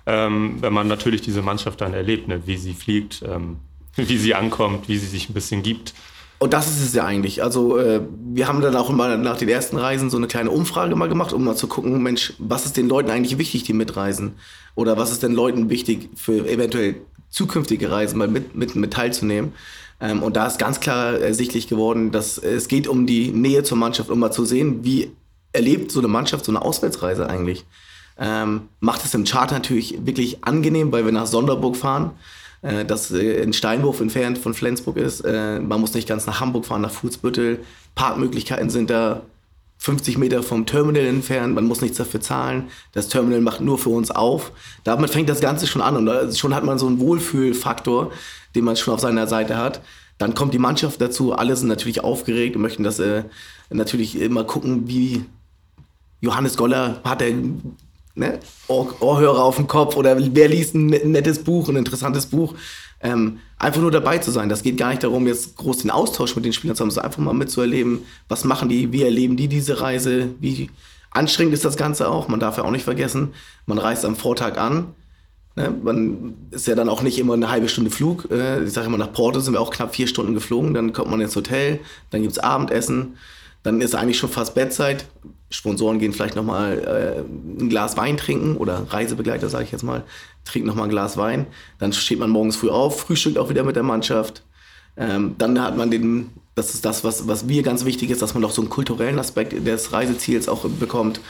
ähm, wenn man natürlich diese Mannschaft dann erlebt, ne? wie sie fliegt, ähm, wie sie ankommt, wie sie sich ein bisschen gibt. Und das ist es ja eigentlich. Also äh, wir haben dann auch immer nach den ersten Reisen so eine kleine Umfrage mal gemacht, um mal zu gucken, Mensch, was ist den Leuten eigentlich wichtig, die mitreisen? Oder was ist den Leuten wichtig für eventuell zukünftige Reisen mal mit, mit, mit teilzunehmen? Ähm, und da ist ganz klar ersichtlich geworden, dass es geht um die Nähe zur Mannschaft, um mal zu sehen, wie erlebt so eine Mannschaft so eine Auswärtsreise eigentlich. Ähm, macht es im Chart natürlich wirklich angenehm, weil wir nach Sonderburg fahren, äh, das äh, in Steinwurf entfernt von Flensburg ist. Äh, man muss nicht ganz nach Hamburg fahren, nach Fußbüttel. Parkmöglichkeiten sind da 50 Meter vom Terminal entfernt, man muss nichts dafür zahlen. Das Terminal macht nur für uns auf. Damit fängt das Ganze schon an und schon hat man so einen Wohlfühlfaktor, den man schon auf seiner Seite hat. Dann kommt die Mannschaft dazu, alle sind natürlich aufgeregt und möchten das äh, natürlich immer gucken, wie Johannes Goller hat er ne, Ohr Ohrhörer auf dem Kopf oder wer liest ein nettes Buch, ein interessantes Buch. Ähm, einfach nur dabei zu sein. Das geht gar nicht darum, jetzt groß den Austausch mit den Spielern zu haben, sondern einfach mal mitzuerleben, was machen die, wie erleben die diese Reise, wie anstrengend ist das Ganze auch. Man darf ja auch nicht vergessen, man reist am Vortag an. Ne? Man ist ja dann auch nicht immer eine halbe Stunde Flug. Äh, ich sage immer, nach Porto sind wir auch knapp vier Stunden geflogen. Dann kommt man ins Hotel, dann gibt es Abendessen. Dann ist eigentlich schon fast Bettzeit. Sponsoren gehen vielleicht nochmal äh, ein Glas Wein trinken oder Reisebegleiter, sage ich jetzt mal, trinken nochmal ein Glas Wein. Dann steht man morgens früh auf, frühstückt auch wieder mit der Mannschaft. Ähm, dann hat man den, das ist das, was, was mir ganz wichtig ist, dass man doch so einen kulturellen Aspekt des Reiseziels auch bekommt.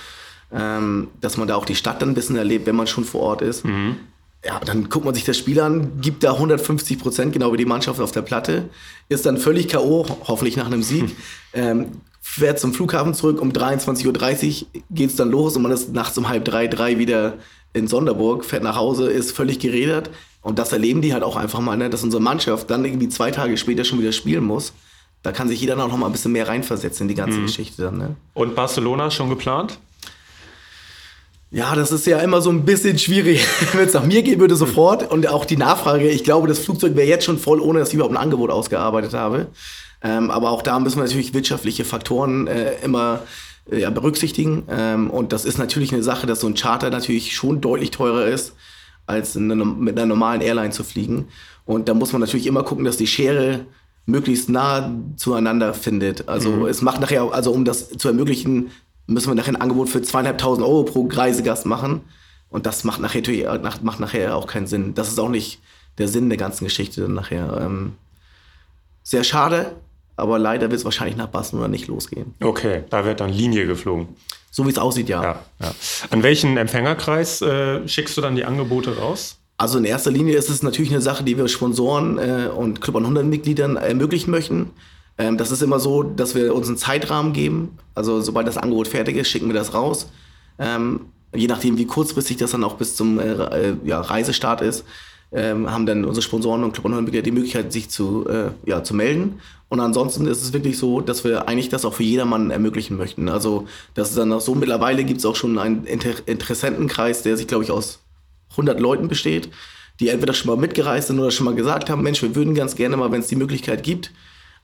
Ähm, dass man da auch die Stadt dann ein bisschen erlebt, wenn man schon vor Ort ist. Mhm. Ja, dann guckt man sich das Spiel an, gibt da 150 Prozent, genau wie die Mannschaft auf der Platte, ist dann völlig K.O., hoffentlich nach einem Sieg, ähm, fährt zum Flughafen zurück, um 23.30 Uhr geht es dann los und man ist nachts um halb drei, drei wieder in Sonderburg, fährt nach Hause, ist völlig gerädert. Und das erleben die halt auch einfach mal, ne, dass unsere Mannschaft dann irgendwie zwei Tage später schon wieder spielen muss. Da kann sich jeder noch mal ein bisschen mehr reinversetzen in die ganze mhm. Geschichte dann. Ne? Und Barcelona schon geplant? Ja, das ist ja immer so ein bisschen schwierig. Wenn es nach mir gehen würde, sofort. Und auch die Nachfrage, ich glaube, das Flugzeug wäre jetzt schon voll, ohne dass ich überhaupt ein Angebot ausgearbeitet habe. Ähm, aber auch da müssen wir natürlich wirtschaftliche Faktoren äh, immer äh, ja, berücksichtigen. Ähm, und das ist natürlich eine Sache, dass so ein Charter natürlich schon deutlich teurer ist, als eine, mit einer normalen Airline zu fliegen. Und da muss man natürlich immer gucken, dass die Schere möglichst nah zueinander findet. Also mhm. es macht nachher, also um das zu ermöglichen, müssen wir nachher ein Angebot für zweieinhalbtausend Euro pro Reisegast machen. Und das macht nachher, macht nachher auch keinen Sinn. Das ist auch nicht der Sinn der ganzen Geschichte dann nachher. Ähm, sehr schade, Aber leider wird es wahrscheinlich nach Barcelona nicht losgehen. Okay, da wird dann Linie geflogen. So wie es aussieht, ja. Ja, ja. An welchen Empfängerkreis äh, schickst du dann die Angebote raus? Also in erster Linie ist es natürlich eine Sache, die wir Sponsoren äh, und Club 100 Mitgliedern ermöglichen möchten. Ähm, das ist immer so, dass wir uns einen Zeitrahmen geben. Also sobald das Angebot fertig ist, schicken wir das raus. Ähm, je nachdem, wie kurzfristig das dann auch bis zum äh, äh ja, Reisestart ist, ähm, haben dann unsere Sponsoren und Club 100 Mitglieder die Möglichkeit, sich zu, äh, ja, zu melden. Und ansonsten ist es wirklich so, dass wir eigentlich das auch für jedermann ermöglichen möchten. Also das ist dann auch so, mittlerweile gibt es auch schon einen Inter Interessentenkreis, der sich, glaube ich, aus 100 Leuten besteht, die entweder schon mal mitgereist sind oder schon mal gesagt haben, Mensch, wir würden ganz gerne mal, wenn es die Möglichkeit gibt.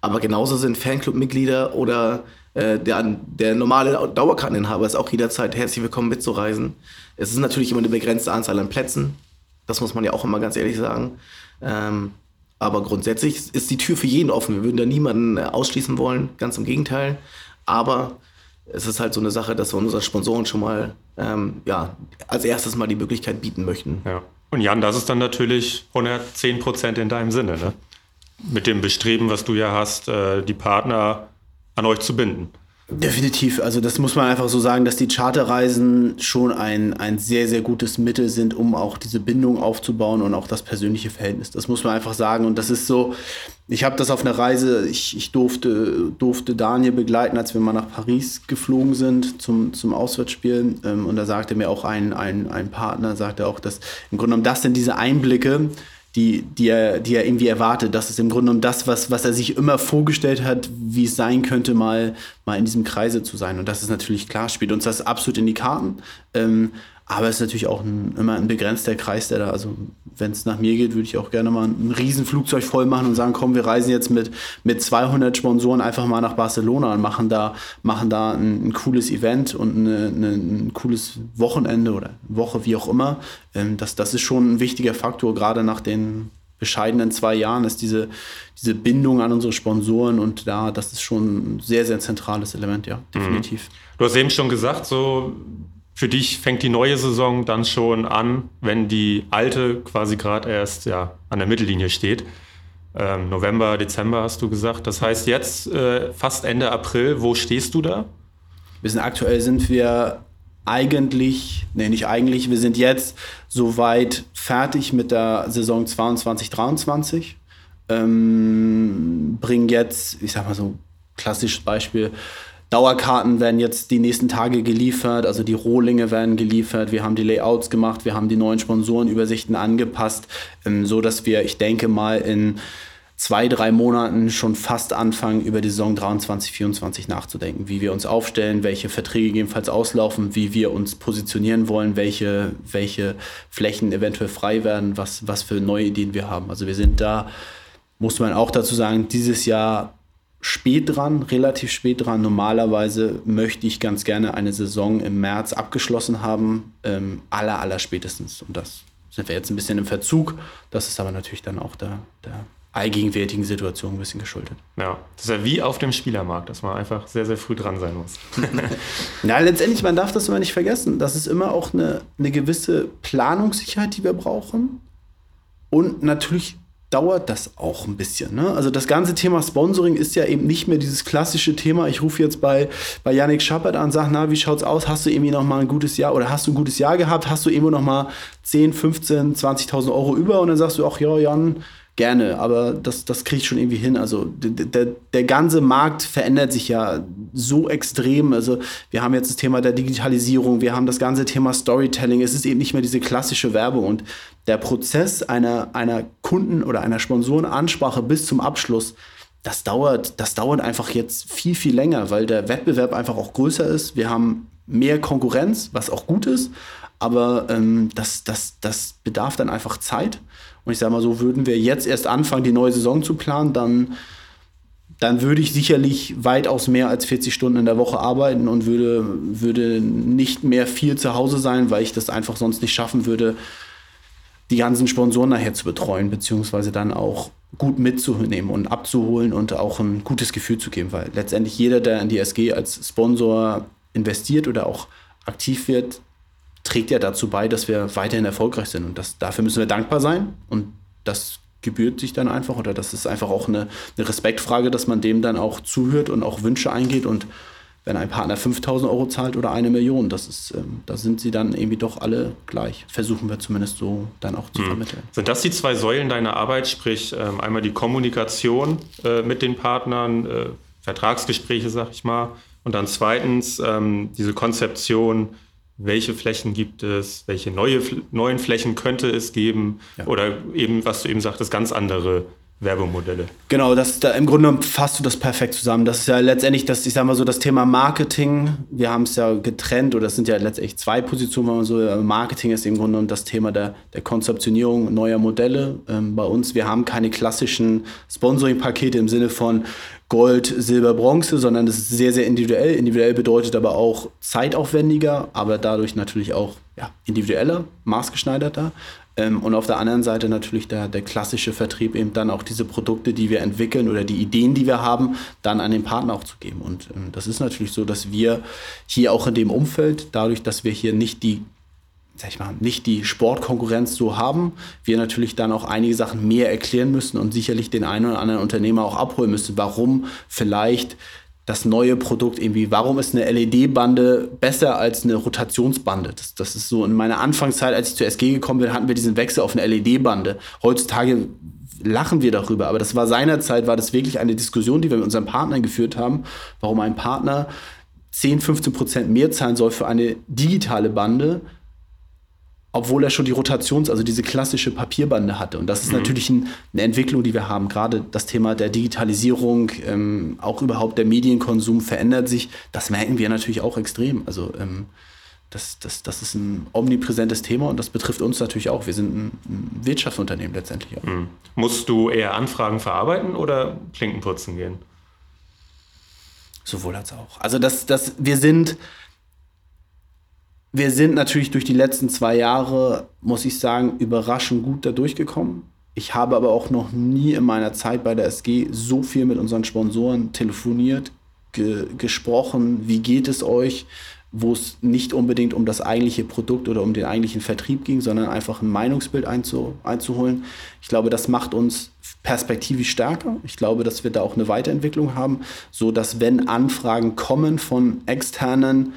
Aber genauso sind Fanclub-Mitglieder oder äh, der, der normale Dauerkarteninhaber ist auch jederzeit herzlich willkommen mitzureisen. Es ist natürlich immer eine begrenzte Anzahl an Plätzen. Das muss man ja auch immer ganz ehrlich sagen. Ähm, aber grundsätzlich ist die Tür für jeden offen. Wir würden da niemanden ausschließen wollen, ganz im Gegenteil. Aber es ist halt so eine Sache, dass wir unseren Sponsoren schon mal ähm, ja, als erstes mal die Möglichkeit bieten möchten. Ja. Und Jan, das ist dann natürlich 110 Prozent in deinem Sinne, ne? Mit dem Bestreben, was du ja hast, äh, die Partner an euch zu binden. Definitiv. Also das muss man einfach so sagen, dass die Charterreisen schon ein, ein sehr, sehr gutes Mittel sind, um auch diese Bindung aufzubauen und auch das persönliche Verhältnis. Das muss man einfach sagen. Und das ist so, ich habe das auf einer Reise, ich, ich durfte, durfte Daniel begleiten, als wir mal nach Paris geflogen sind zum, zum Auswärtsspiel. Ähm, und da sagte mir auch ein, ein, ein Partner, sagte auch, dass im Grunde genommen das sind diese Einblicke, die, die, er, die er irgendwie erwartet. Das ist im Grunde genommen das, was, was er sich immer vorgestellt hat, wie es sein könnte, mal, mal in diesem Kreise zu sein. Und das ist natürlich klar, spielt uns das absolut in die Karten. Ähm, aber es ist natürlich auch ein, immer ein begrenzter Kreis, der da, also wenn es nach mir geht, würde ich auch gerne mal ein Riesenflugzeug voll machen und sagen, komm, wir reisen jetzt mit, mit 200 Sponsoren einfach mal nach Barcelona und machen da, machen da ein, ein cooles Event und eine, eine, ein cooles Wochenende oder Woche, wie auch immer. Ähm, das, das ist schon ein wichtiger Faktor, gerade nach den bescheidenen zwei Jahren ist diese, diese Bindung an unsere Sponsoren und da, das ist schon ein sehr, sehr zentrales Element, ja, definitiv. Du hast eben schon gesagt, so für dich fängt die neue Saison dann schon an, wenn die alte quasi gerade erst ja, an der Mittellinie steht. Ähm, November, Dezember hast du gesagt. Das heißt jetzt äh, fast Ende April. Wo stehst du da? Wir sind aktuell sind wir eigentlich, nee, nicht eigentlich, wir sind jetzt soweit fertig mit der Saison 22, 23. Ähm, bringen jetzt, ich sag mal so klassisches Beispiel, Dauerkarten werden jetzt die nächsten Tage geliefert, also die Rohlinge werden geliefert. Wir haben die Layouts gemacht, wir haben die neuen Sponsorenübersichten angepasst, ähm, so dass wir, ich denke mal, in zwei, drei Monaten schon fast anfangen, über die Saison 23, 24 nachzudenken, wie wir uns aufstellen, welche Verträge gegebenenfalls auslaufen, wie wir uns positionieren wollen, welche, welche Flächen eventuell frei werden, was, was für neue Ideen wir haben. Also wir sind da, muss man auch dazu sagen, dieses Jahr spät dran, relativ spät dran. Normalerweise möchte ich ganz gerne eine Saison im März abgeschlossen haben, ähm, aller, aller spätestens. Und das sind wir jetzt ein bisschen im Verzug. Das ist aber natürlich dann auch der, der allgegenwärtigen Situation ein bisschen geschuldet. Ja, das ist ja wie auf dem Spielermarkt, dass man einfach sehr, sehr früh dran sein muss. Na, letztendlich, man darf das immer nicht vergessen. Das ist immer auch eine, eine gewisse Planungssicherheit, die wir brauchen. Und natürlich dauert das auch ein bisschen. Ne? Also das ganze Thema Sponsoring ist ja eben nicht mehr dieses klassische Thema. Ich rufe jetzt bei, bei Yannick Schappert an sage, na, wie schaut's aus? Hast du irgendwie noch mal ein gutes Jahr oder hast du ein gutes Jahr gehabt? Hast du irgendwo noch mal 10, 15, 20.000 Euro über? Und dann sagst du, ach ja, Jan, gerne, aber das, das kriege ich schon irgendwie hin. Also der, der ganze Markt verändert sich ja so extrem. Also wir haben jetzt das Thema der Digitalisierung, wir haben das ganze Thema Storytelling. Es ist eben nicht mehr diese klassische Werbung und der Prozess einer, einer Kunden- oder einer Sponsorenansprache bis zum Abschluss, das dauert, das dauert einfach jetzt viel, viel länger, weil der Wettbewerb einfach auch größer ist. Wir haben mehr Konkurrenz, was auch gut ist, aber ähm, das, das, das bedarf dann einfach Zeit. Und ich sage mal so, würden wir jetzt erst anfangen, die neue Saison zu planen, dann, dann würde ich sicherlich weitaus mehr als 40 Stunden in der Woche arbeiten und würde, würde nicht mehr viel zu Hause sein, weil ich das einfach sonst nicht schaffen würde, die ganzen Sponsoren nachher zu betreuen, beziehungsweise dann auch gut mitzunehmen und abzuholen und auch ein gutes Gefühl zu geben, weil letztendlich jeder, der in die SG als Sponsor investiert oder auch aktiv wird, trägt ja dazu bei, dass wir weiterhin erfolgreich sind. Und das, dafür müssen wir dankbar sein. Und das gebührt sich dann einfach oder das ist einfach auch eine, eine Respektfrage, dass man dem dann auch zuhört und auch Wünsche eingeht und wenn ein Partner 5000 Euro zahlt oder eine Million, das ist, ähm, da sind sie dann irgendwie doch alle gleich. Versuchen wir zumindest so dann auch zu mhm. vermitteln. Sind das die zwei Säulen deiner Arbeit, sprich ähm, einmal die Kommunikation äh, mit den Partnern, äh, Vertragsgespräche, sag ich mal, und dann zweitens ähm, diese Konzeption, welche Flächen gibt es, welche neue, neuen Flächen könnte es geben ja. oder eben, was du eben sagtest, ganz andere Werbemodelle. Genau, das da im Grunde fasst du das perfekt zusammen. Das ist ja letztendlich das, ich sag mal so, das Thema Marketing. Wir haben es ja getrennt oder es sind ja letztendlich zwei Positionen, wenn man so. Marketing ist im Grunde das Thema der, der Konzeptionierung neuer Modelle. Ähm, bei uns, wir haben keine klassischen Sponsoring-Pakete im Sinne von Gold, Silber, Bronze, sondern es ist sehr, sehr individuell. Individuell bedeutet aber auch zeitaufwendiger, aber dadurch natürlich auch ja, individueller, maßgeschneiderter. Ähm, und auf der anderen Seite natürlich der, der klassische Vertrieb, eben dann auch diese Produkte, die wir entwickeln oder die Ideen, die wir haben, dann an den Partner auch zu geben. Und ähm, das ist natürlich so, dass wir hier auch in dem Umfeld, dadurch, dass wir hier nicht die sag ich mal, nicht die Sportkonkurrenz so haben, wir natürlich dann auch einige Sachen mehr erklären müssen und sicherlich den einen oder anderen Unternehmer auch abholen müssen, warum vielleicht das neue Produkt irgendwie, warum ist eine LED-Bande besser als eine Rotationsbande? Das, das ist so in meiner Anfangszeit, als ich zur SG gekommen bin, hatten wir diesen Wechsel auf eine LED-Bande. Heutzutage lachen wir darüber, aber das war seinerzeit, war das wirklich eine Diskussion, die wir mit unseren Partnern geführt haben, warum ein Partner 10, 15 Prozent mehr zahlen soll für eine digitale Bande, obwohl er schon die Rotations-, also diese klassische Papierbande hatte. Und das ist mhm. natürlich ein, eine Entwicklung, die wir haben. Gerade das Thema der Digitalisierung, ähm, auch überhaupt der Medienkonsum verändert sich. Das merken wir natürlich auch extrem. Also ähm, das, das, das ist ein omnipräsentes Thema und das betrifft uns natürlich auch. Wir sind ein, ein Wirtschaftsunternehmen letztendlich auch. Mhm. Musst du eher Anfragen verarbeiten oder Klinken putzen gehen? Sowohl als auch. Also das, das, wir sind wir sind natürlich durch die letzten zwei Jahre, muss ich sagen, überraschend gut da durchgekommen. Ich habe aber auch noch nie in meiner Zeit bei der SG so viel mit unseren Sponsoren telefoniert, ge gesprochen, wie geht es euch, wo es nicht unbedingt um das eigentliche Produkt oder um den eigentlichen Vertrieb ging, sondern einfach ein Meinungsbild einzu einzuholen. Ich glaube, das macht uns perspektivisch stärker. Ich glaube, dass wir da auch eine Weiterentwicklung haben, so dass wenn Anfragen kommen von externen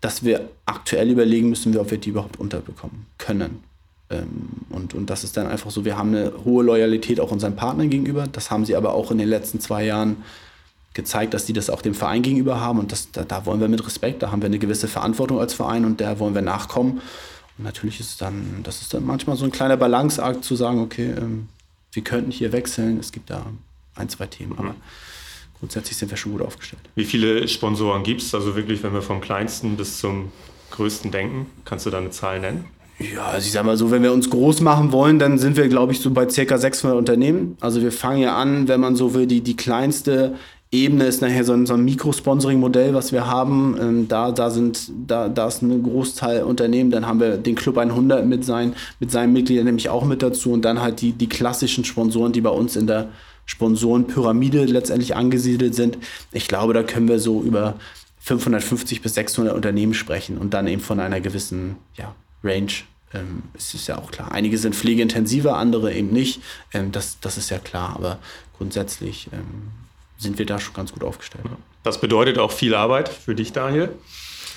dass wir aktuell überlegen müssen, ob wir die überhaupt unterbekommen können. Ähm, und, und das ist dann einfach so, wir haben eine hohe Loyalität auch unseren Partnern gegenüber. Das haben sie aber auch in den letzten zwei Jahren gezeigt, dass sie das auch dem Verein gegenüber haben. Und das, da, da wollen wir mit Respekt, da haben wir eine gewisse Verantwortung als Verein und der wollen wir nachkommen. Und natürlich ist dann, das ist dann manchmal so ein kleiner Balanceakt zu sagen, okay, ähm, wir könnten hier wechseln. Es gibt da ein, zwei Themen. Aber grundsätzlich sind wir schon gut aufgestellt. Wie viele Sponsoren gibt es? Also wirklich, wenn wir vom kleinsten bis zum größten denken, kannst du da eine Zahl nennen? Ja, also ich sag mal so, wenn wir uns groß machen wollen, dann sind wir, glaube ich, so bei ca. 600 Unternehmen. Also wir fangen ja an, wenn man so will, die, die kleinste Ebene ist nachher so ein, so ein Mikrosponsoring-Modell, was wir haben. Ähm, da, da, sind, da, da ist ein Großteil Unternehmen. Dann haben wir den Club 100 mit, sein, mit seinen Mitgliedern nämlich auch mit dazu. Und dann halt die, die klassischen Sponsoren, die bei uns in der, Sponsorenpyramide letztendlich angesiedelt sind. Ich glaube, da können wir so über 550 bis 600 Unternehmen sprechen und dann eben von einer gewissen ja, Range. Ähm, es ist ja auch klar. Einige sind pflegeintensiver, andere eben nicht. Ähm, das, das ist ja klar, aber grundsätzlich ähm, sind wir da schon ganz gut aufgestellt. Das bedeutet auch viel Arbeit für dich, Daniel.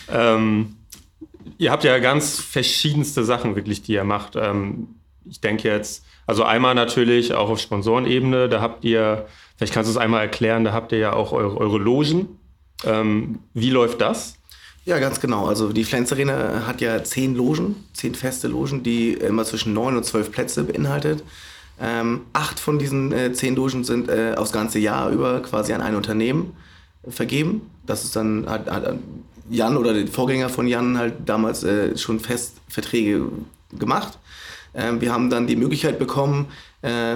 Ähm, ihr habt ja ganz verschiedenste Sachen wirklich, die ihr macht. Ähm, ich denke jetzt also einmal natürlich auch auf Sponsorenebene, da habt ihr, vielleicht kannst du es einmal erklären, da habt ihr ja auch eure, eure Logen. Ähm, wie läuft das? Ja, ganz genau. Also die Flens Arena hat ja zehn Logen, zehn feste Logen, die immer zwischen neun und zwölf Plätze beinhaltet. Ähm, acht von diesen äh, zehn Logen sind äh, aufs ganze Jahr über quasi an ein Unternehmen vergeben. Das ist dann, hat, hat Jan oder der Vorgänger von Jan halt damals äh, schon fest Verträge gemacht. Ähm, wir haben dann die Möglichkeit bekommen, äh,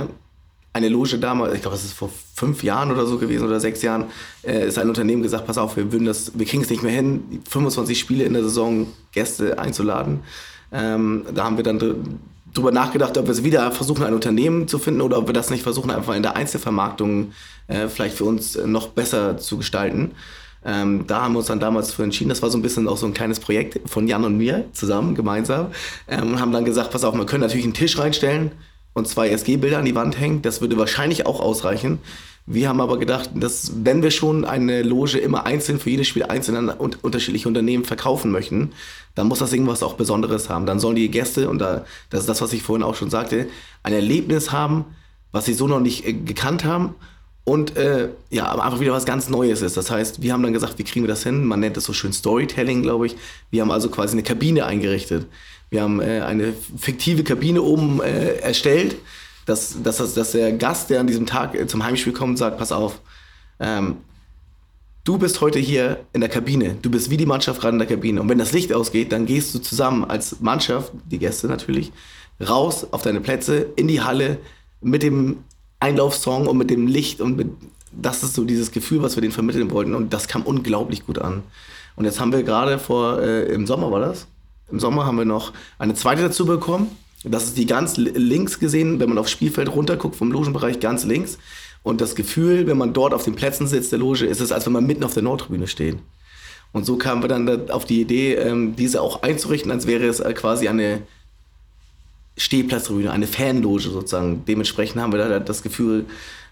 eine Loge damals, ich glaube, das ist vor fünf Jahren oder so gewesen oder sechs Jahren, äh, ist ein Unternehmen gesagt, pass auf, wir würden das, wir kriegen es nicht mehr hin, 25 Spiele in der Saison Gäste einzuladen. Ähm, da haben wir dann drüber nachgedacht, ob wir es wieder versuchen, ein Unternehmen zu finden oder ob wir das nicht versuchen, einfach in der Einzelvermarktung äh, vielleicht für uns noch besser zu gestalten. Ähm, da haben wir uns dann damals für entschieden. Das war so ein bisschen auch so ein kleines Projekt von Jan und mir zusammen, gemeinsam. Ähm, und haben dann gesagt, pass auf, wir können natürlich einen Tisch reinstellen und zwei SG-Bilder an die Wand hängen. Das würde wahrscheinlich auch ausreichen. Wir haben aber gedacht, dass wenn wir schon eine Loge immer einzeln für jedes Spiel einzeln an un unterschiedliche Unternehmen verkaufen möchten, dann muss das irgendwas auch Besonderes haben. Dann sollen die Gäste, und da, das ist das, was ich vorhin auch schon sagte, ein Erlebnis haben, was sie so noch nicht äh, gekannt haben und äh, ja, aber einfach wieder was ganz Neues ist. Das heißt, wir haben dann gesagt, wie kriegen wir das hin? Man nennt das so schön Storytelling, glaube ich. Wir haben also quasi eine Kabine eingerichtet. Wir haben äh, eine fiktive Kabine oben äh, erstellt dass, dass, dass der Gast, der an diesem Tag äh, zum Heimspiel kommt, sagt, pass auf, ähm, du bist heute hier in der Kabine, du bist wie die Mannschaft gerade in der Kabine. Und wenn das Licht ausgeht, dann gehst du zusammen als Mannschaft, die Gäste natürlich, raus auf deine Plätze, in die Halle mit dem Einlaufsong und mit dem Licht und mit, das ist so dieses Gefühl, was wir denen vermitteln wollten. Und das kam unglaublich gut an. Und jetzt haben wir gerade vor, äh, im Sommer war das, im Sommer haben wir noch eine zweite dazu bekommen. Das ist die ganz links gesehen, wenn man aufs Spielfeld runterguckt, vom Logenbereich ganz links. Und das Gefühl, wenn man dort auf den Plätzen sitzt, der Loge, ist es, als wenn man mitten auf der Nordtribüne steht. Und so kamen wir dann auf die Idee, ähm, diese auch einzurichten, als wäre es äh, quasi eine Stehplatztribüne, eine Fanloge sozusagen. Dementsprechend haben wir da das Gefühl,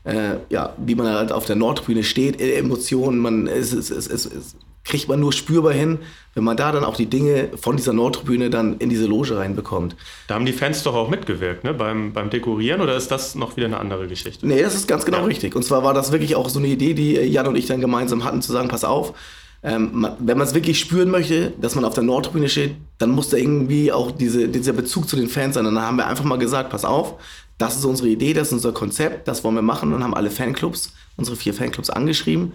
äh, ja, wie man halt auf der Nordtribüne steht, äh, Emotionen, man, es, es, es, es, kriegt man nur spürbar hin, wenn man da dann auch die Dinge von dieser Nordtribüne dann in diese Loge reinbekommt. Da haben die Fans doch auch mitgewirkt, ne? beim, beim Dekorieren oder ist das noch wieder eine andere Geschichte? Nee, das ist ganz genau ja. richtig. Und zwar war das wirklich auch so eine Idee, die Jan und ich dann gemeinsam hatten, zu sagen, pass auf, ähm, wenn man es wirklich spüren möchte, dass man auf der Nordtribüne steht, dann muss da irgendwie auch diese, dieser Bezug zu den Fans sein. Und dann haben wir einfach mal gesagt, pass auf, das ist unsere Idee, das ist unser Konzept, das wollen wir machen und haben alle Fanclubs, unsere vier Fanclubs angeschrieben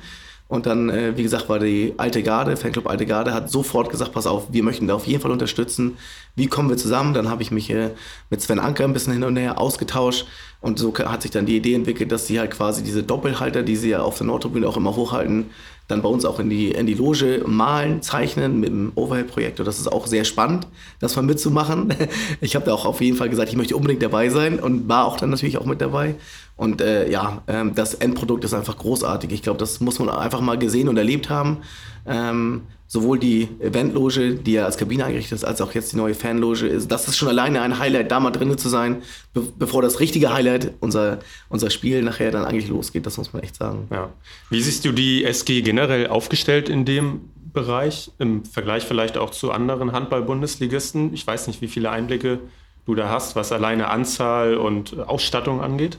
und dann, äh, wie gesagt, war die alte Garde, Fanclub Alte Garde, hat sofort gesagt, pass auf, wir möchten da auf jeden Fall unterstützen. Wie kommen wir zusammen? Dann habe ich mich äh, mit Sven Anker ein bisschen hin und her ausgetauscht. Und so hat sich dann die Idee entwickelt, dass sie halt quasi diese Doppelhalter, die sie ja auf der Nordtribüne auch immer hochhalten, dann bei uns auch in die, in die Loge malen, zeichnen mit dem Overhead-Projektor. Das ist auch sehr spannend, das mal mitzumachen. Ich habe da auch auf jeden Fall gesagt, ich möchte unbedingt dabei sein und war auch dann natürlich auch mit dabei. Und äh, ja, ähm, das Endprodukt ist einfach großartig. Ich glaube, das muss man einfach mal gesehen und erlebt haben. Ähm, sowohl die Eventloge, die ja als Kabine eingerichtet ist, als auch jetzt die neue Fanloge ist. Das ist schon alleine ein Highlight, da mal drinnen zu sein, be bevor das richtige Highlight, unser, unser Spiel nachher dann eigentlich losgeht. Das muss man echt sagen. Ja. Wie siehst du die SG generell aufgestellt in dem Bereich, im Vergleich vielleicht auch zu anderen Handball-Bundesligisten? Ich weiß nicht, wie viele Einblicke du da hast, was alleine Anzahl und Ausstattung angeht.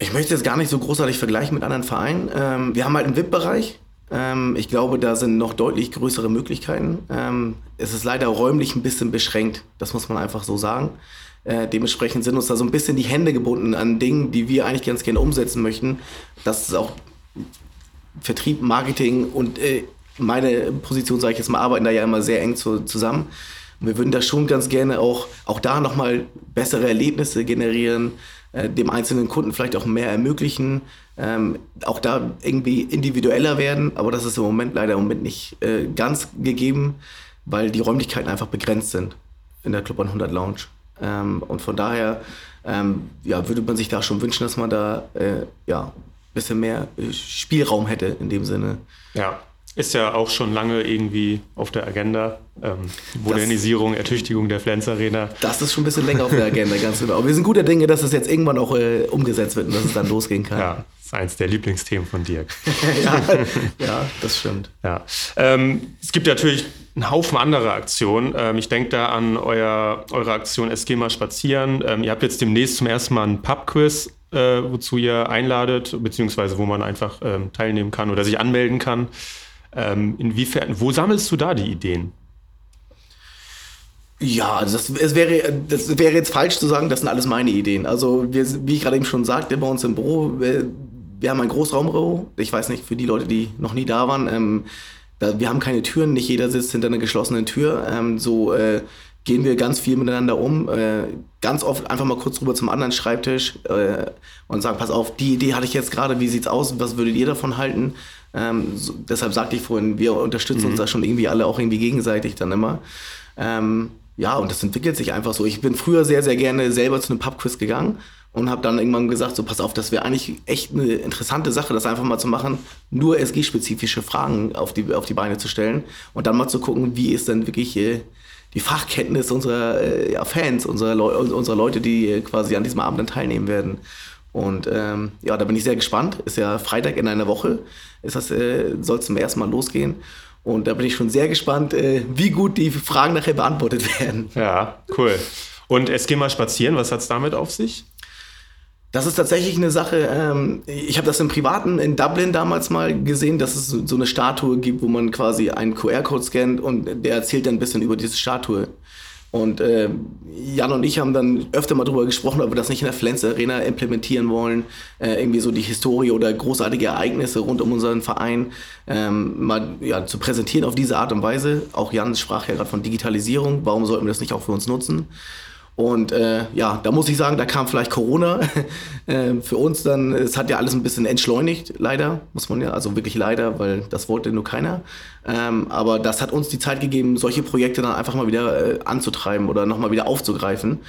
Ich möchte jetzt gar nicht so großartig vergleichen mit anderen Vereinen. Ähm, wir haben halt einen VIP-Bereich, ähm, ich glaube, da sind noch deutlich größere Möglichkeiten. Ähm, es ist leider räumlich ein bisschen beschränkt, das muss man einfach so sagen. Äh, dementsprechend sind uns da so ein bisschen die Hände gebunden an Dingen, die wir eigentlich ganz gerne umsetzen möchten. Das ist auch Vertrieb, Marketing und äh, meine Position, sage ich jetzt mal, arbeiten da ja immer sehr eng zu, zusammen. Und wir würden da schon ganz gerne auch, auch da nochmal bessere Erlebnisse generieren, äh, dem einzelnen Kunden vielleicht auch mehr ermöglichen, ähm, auch da irgendwie individueller werden, aber das ist im Moment leider im Moment nicht äh, ganz gegeben, weil die Räumlichkeiten einfach begrenzt sind in der Club 100 Lounge. Ähm, und von daher ähm, ja, würde man sich da schon wünschen, dass man da äh, ja, ein bisschen mehr Spielraum hätte in dem Sinne. Ja, ist ja auch schon lange irgendwie auf der Agenda. Ähm, Modernisierung, das, Ertüchtigung der Flens Arena. Das ist schon ein bisschen länger auf der Agenda, ganz genau. Aber wir sind guter Dinge, dass es jetzt irgendwann auch äh, umgesetzt wird und dass es dann losgehen kann. Ja, das ist eins der Lieblingsthemen von Dirk. ja, ja, das stimmt. Ja. Ähm, es gibt natürlich einen Haufen anderer Aktionen. Ähm, ich denke da an euer, eure Aktion SG mal spazieren. Ähm, ihr habt jetzt demnächst zum ersten Mal ein Pub-Quiz, äh, wozu ihr einladet, beziehungsweise wo man einfach ähm, teilnehmen kann oder sich anmelden kann. Ähm, inwiefern, wo sammelst du da die Ideen? Ja, also das, es wäre, das wäre jetzt falsch zu sagen, das sind alles meine Ideen. Also, wir, wie ich gerade eben schon sagte, bei uns im Büro, wir, wir haben ein Großraumbüro. Ich weiß nicht, für die Leute, die noch nie da waren, ähm, da, wir haben keine Türen, nicht jeder sitzt hinter einer geschlossenen Tür. Ähm, so äh, gehen wir ganz viel miteinander um. Äh, ganz oft einfach mal kurz rüber zum anderen Schreibtisch äh, und sagen, pass auf, die Idee hatte ich jetzt gerade, wie sieht's aus, was würdet ihr davon halten? Ähm, so, deshalb sagte ich vorhin, wir unterstützen mhm. uns da schon irgendwie alle auch irgendwie gegenseitig dann immer. Ähm, ja, und das entwickelt sich einfach so. Ich bin früher sehr, sehr gerne selber zu einem Pubquiz gegangen und habe dann irgendwann gesagt, so pass auf, das wäre eigentlich echt eine interessante Sache, das einfach mal zu machen, nur SG-spezifische Fragen auf die, auf die Beine zu stellen und dann mal zu gucken, wie ist denn wirklich äh, die Fachkenntnis unserer äh, ja, Fans, unserer, Leu unserer Leute, die quasi an diesem Abend dann teilnehmen werden. Und ähm, ja, da bin ich sehr gespannt. Ist ja Freitag in einer Woche. Ist das, äh, soll zum ersten Mal losgehen. Und da bin ich schon sehr gespannt, äh, wie gut die Fragen nachher beantwortet werden. Ja, cool. Und es geht mal spazieren, was hat es damit auf sich? Das ist tatsächlich eine Sache, ähm, ich habe das im Privaten in Dublin damals mal gesehen, dass es so eine Statue gibt, wo man quasi einen QR-Code scannt und der erzählt dann ein bisschen über diese Statue. Und äh, Jan und ich haben dann öfter mal darüber gesprochen, ob wir das nicht in der Flens Arena implementieren wollen. Äh, irgendwie so die Historie oder großartige Ereignisse rund um unseren Verein ähm, mal ja, zu präsentieren auf diese Art und Weise. Auch Jan sprach ja gerade von Digitalisierung. Warum sollten wir das nicht auch für uns nutzen? Und äh, ja, da muss ich sagen, da kam vielleicht Corona äh, für uns dann. Es hat ja alles ein bisschen entschleunigt, leider, muss man ja, also wirklich leider, weil das wollte nur keiner. Ähm, aber das hat uns die Zeit gegeben, solche Projekte dann einfach mal wieder äh, anzutreiben oder nochmal wieder aufzugreifen.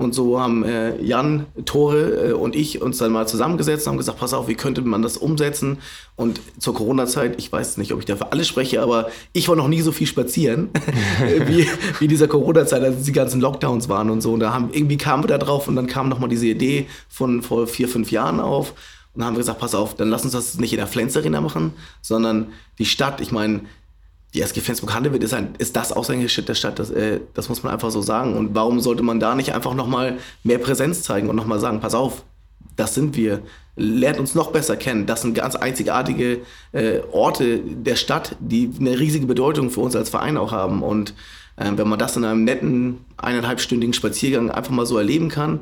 Und so haben äh, Jan, Tore äh, und ich uns dann mal zusammengesetzt und haben gesagt, pass auf, wie könnte man das umsetzen? Und zur Corona-Zeit, ich weiß nicht, ob ich dafür alle spreche, aber ich war noch nie so viel spazieren wie, wie dieser Corona-Zeit, als die ganzen Lockdowns waren und so. Und da haben, irgendwie kamen wir da drauf und dann kam nochmal diese Idee von vor vier, fünf Jahren auf. Und dann haben wir gesagt, pass auf, dann lass uns das nicht in der Flens Arena machen, sondern die Stadt, ich meine, die SG Flensburg-Handewitt ist, ein, ist das Aushängeschild der Stadt, das, äh, das muss man einfach so sagen. Und warum sollte man da nicht einfach nochmal mehr Präsenz zeigen und nochmal sagen, pass auf, das sind wir, lernt uns noch besser kennen. Das sind ganz einzigartige äh, Orte der Stadt, die eine riesige Bedeutung für uns als Verein auch haben. Und äh, wenn man das in einem netten, eineinhalbstündigen Spaziergang einfach mal so erleben kann,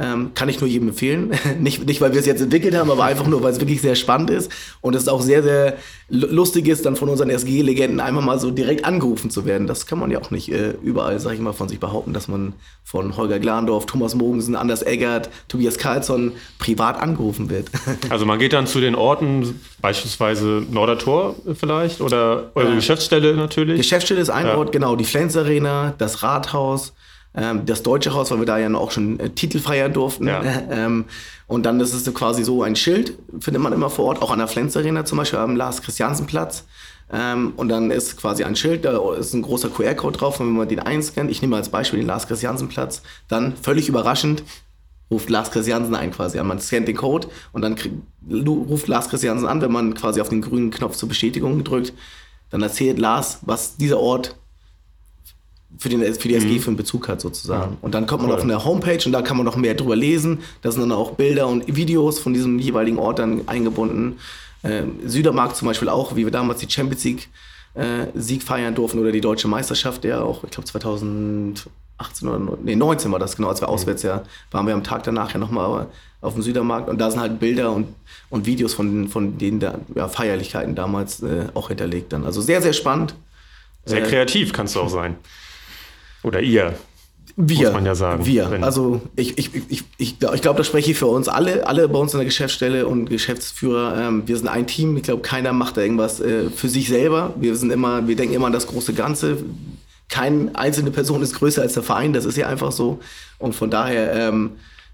ähm, kann ich nur jedem empfehlen. nicht, nicht, weil wir es jetzt entwickelt haben, aber einfach nur, weil es wirklich sehr spannend ist. Und es auch sehr, sehr lustig ist, dann von unseren SG-Legenden einmal mal so direkt angerufen zu werden. Das kann man ja auch nicht äh, überall, sag ich mal, von sich behaupten, dass man von Holger Glandorf, Thomas Mogensen, Anders Eggert, Tobias Karlsson privat angerufen wird. also man geht dann zu den Orten, beispielsweise Nordertor vielleicht oder eure äh, Geschäftsstelle natürlich? Geschäftsstelle ist ein ja. Ort, genau. Die Flens Arena, das Rathaus, das Deutsche Haus, weil wir da ja auch schon äh, Titel feiern durften. Ja. Ähm, und dann ist es quasi so ein Schild, findet man immer vor Ort, auch an der Flens Arena zum Beispiel am Lars Christiansen Platz. Ähm, und dann ist quasi ein Schild, da ist ein großer QR-Code drauf. Und wenn man den einscannt, ich nehme als Beispiel den Lars Christiansen Platz, dann völlig überraschend ruft Lars Christiansen ein quasi an. Man scannt den Code und dann krieg, ruft Lars Christiansen an, wenn man quasi auf den grünen Knopf zur Bestätigung drückt. Dann erzählt Lars, was dieser Ort für, den, für die SG mhm. für einen Bezug hat sozusagen. Und dann kommt man cool. auf eine Homepage und da kann man noch mehr drüber lesen. Da sind dann auch Bilder und Videos von diesem jeweiligen Ort dann eingebunden. Äh, Südermarkt zum Beispiel auch, wie wir damals die Champions League äh, Sieg feiern durften oder die deutsche Meisterschaft, ja auch, ich glaube 2018 oder nee, 19 war das genau, als wir mhm. auswärts ja waren wir am Tag danach ja nochmal auf dem Südermarkt und da sind halt Bilder und, und Videos von, von den da, ja, Feierlichkeiten damals äh, auch hinterlegt dann. Also sehr, sehr spannend. Sehr äh, kreativ kannst du auch sein. Oder ihr. Wir, muss man ja sagen. Wir. Also ich, ich, ich, ich, ich glaube, glaub, das spreche ich für uns alle, alle bei uns in der Geschäftsstelle und Geschäftsführer. Ähm, wir sind ein Team. Ich glaube, keiner macht da irgendwas äh, für sich selber. Wir sind immer, wir denken immer an das große Ganze. Keine einzelne Person ist größer als der Verein. Das ist ja einfach so. Und von daher, ähm,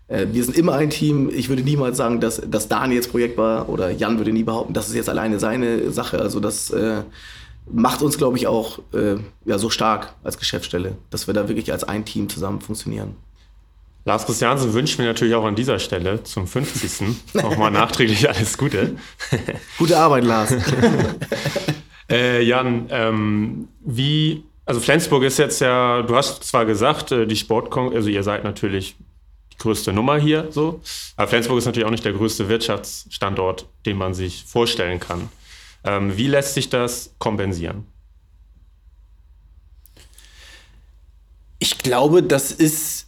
äh, wir sind immer ein Team. Ich würde niemals sagen, dass, dass Daniel jetzt Projekt war oder Jan würde nie behaupten, das ist jetzt alleine seine Sache. Also das äh, macht uns, glaube ich, auch äh, ja, so stark als Geschäftsstelle, dass wir da wirklich als ein Team zusammen funktionieren. Lars Christiansen wünscht mir natürlich auch an dieser Stelle zum 50. nochmal nachträglich alles Gute. Gute Arbeit, Lars. äh, Jan, ähm, wie, also Flensburg ist jetzt ja, du hast zwar gesagt, äh, die Sportkon, also ihr seid natürlich die größte Nummer hier so, aber Flensburg ist natürlich auch nicht der größte Wirtschaftsstandort, den man sich vorstellen kann. Ähm, wie lässt sich das kompensieren? Ich glaube, das ist.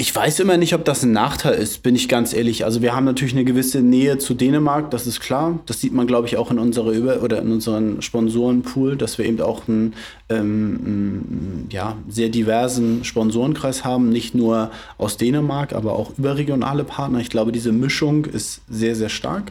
Ich weiß immer nicht, ob das ein Nachteil ist, bin ich ganz ehrlich. Also wir haben natürlich eine gewisse Nähe zu Dänemark, das ist klar. Das sieht man, glaube ich, auch in unserer Über oder in unseren Sponsorenpool, dass wir eben auch einen ähm, ja, sehr diversen Sponsorenkreis haben, nicht nur aus Dänemark, aber auch überregionale Partner. Ich glaube, diese Mischung ist sehr, sehr stark.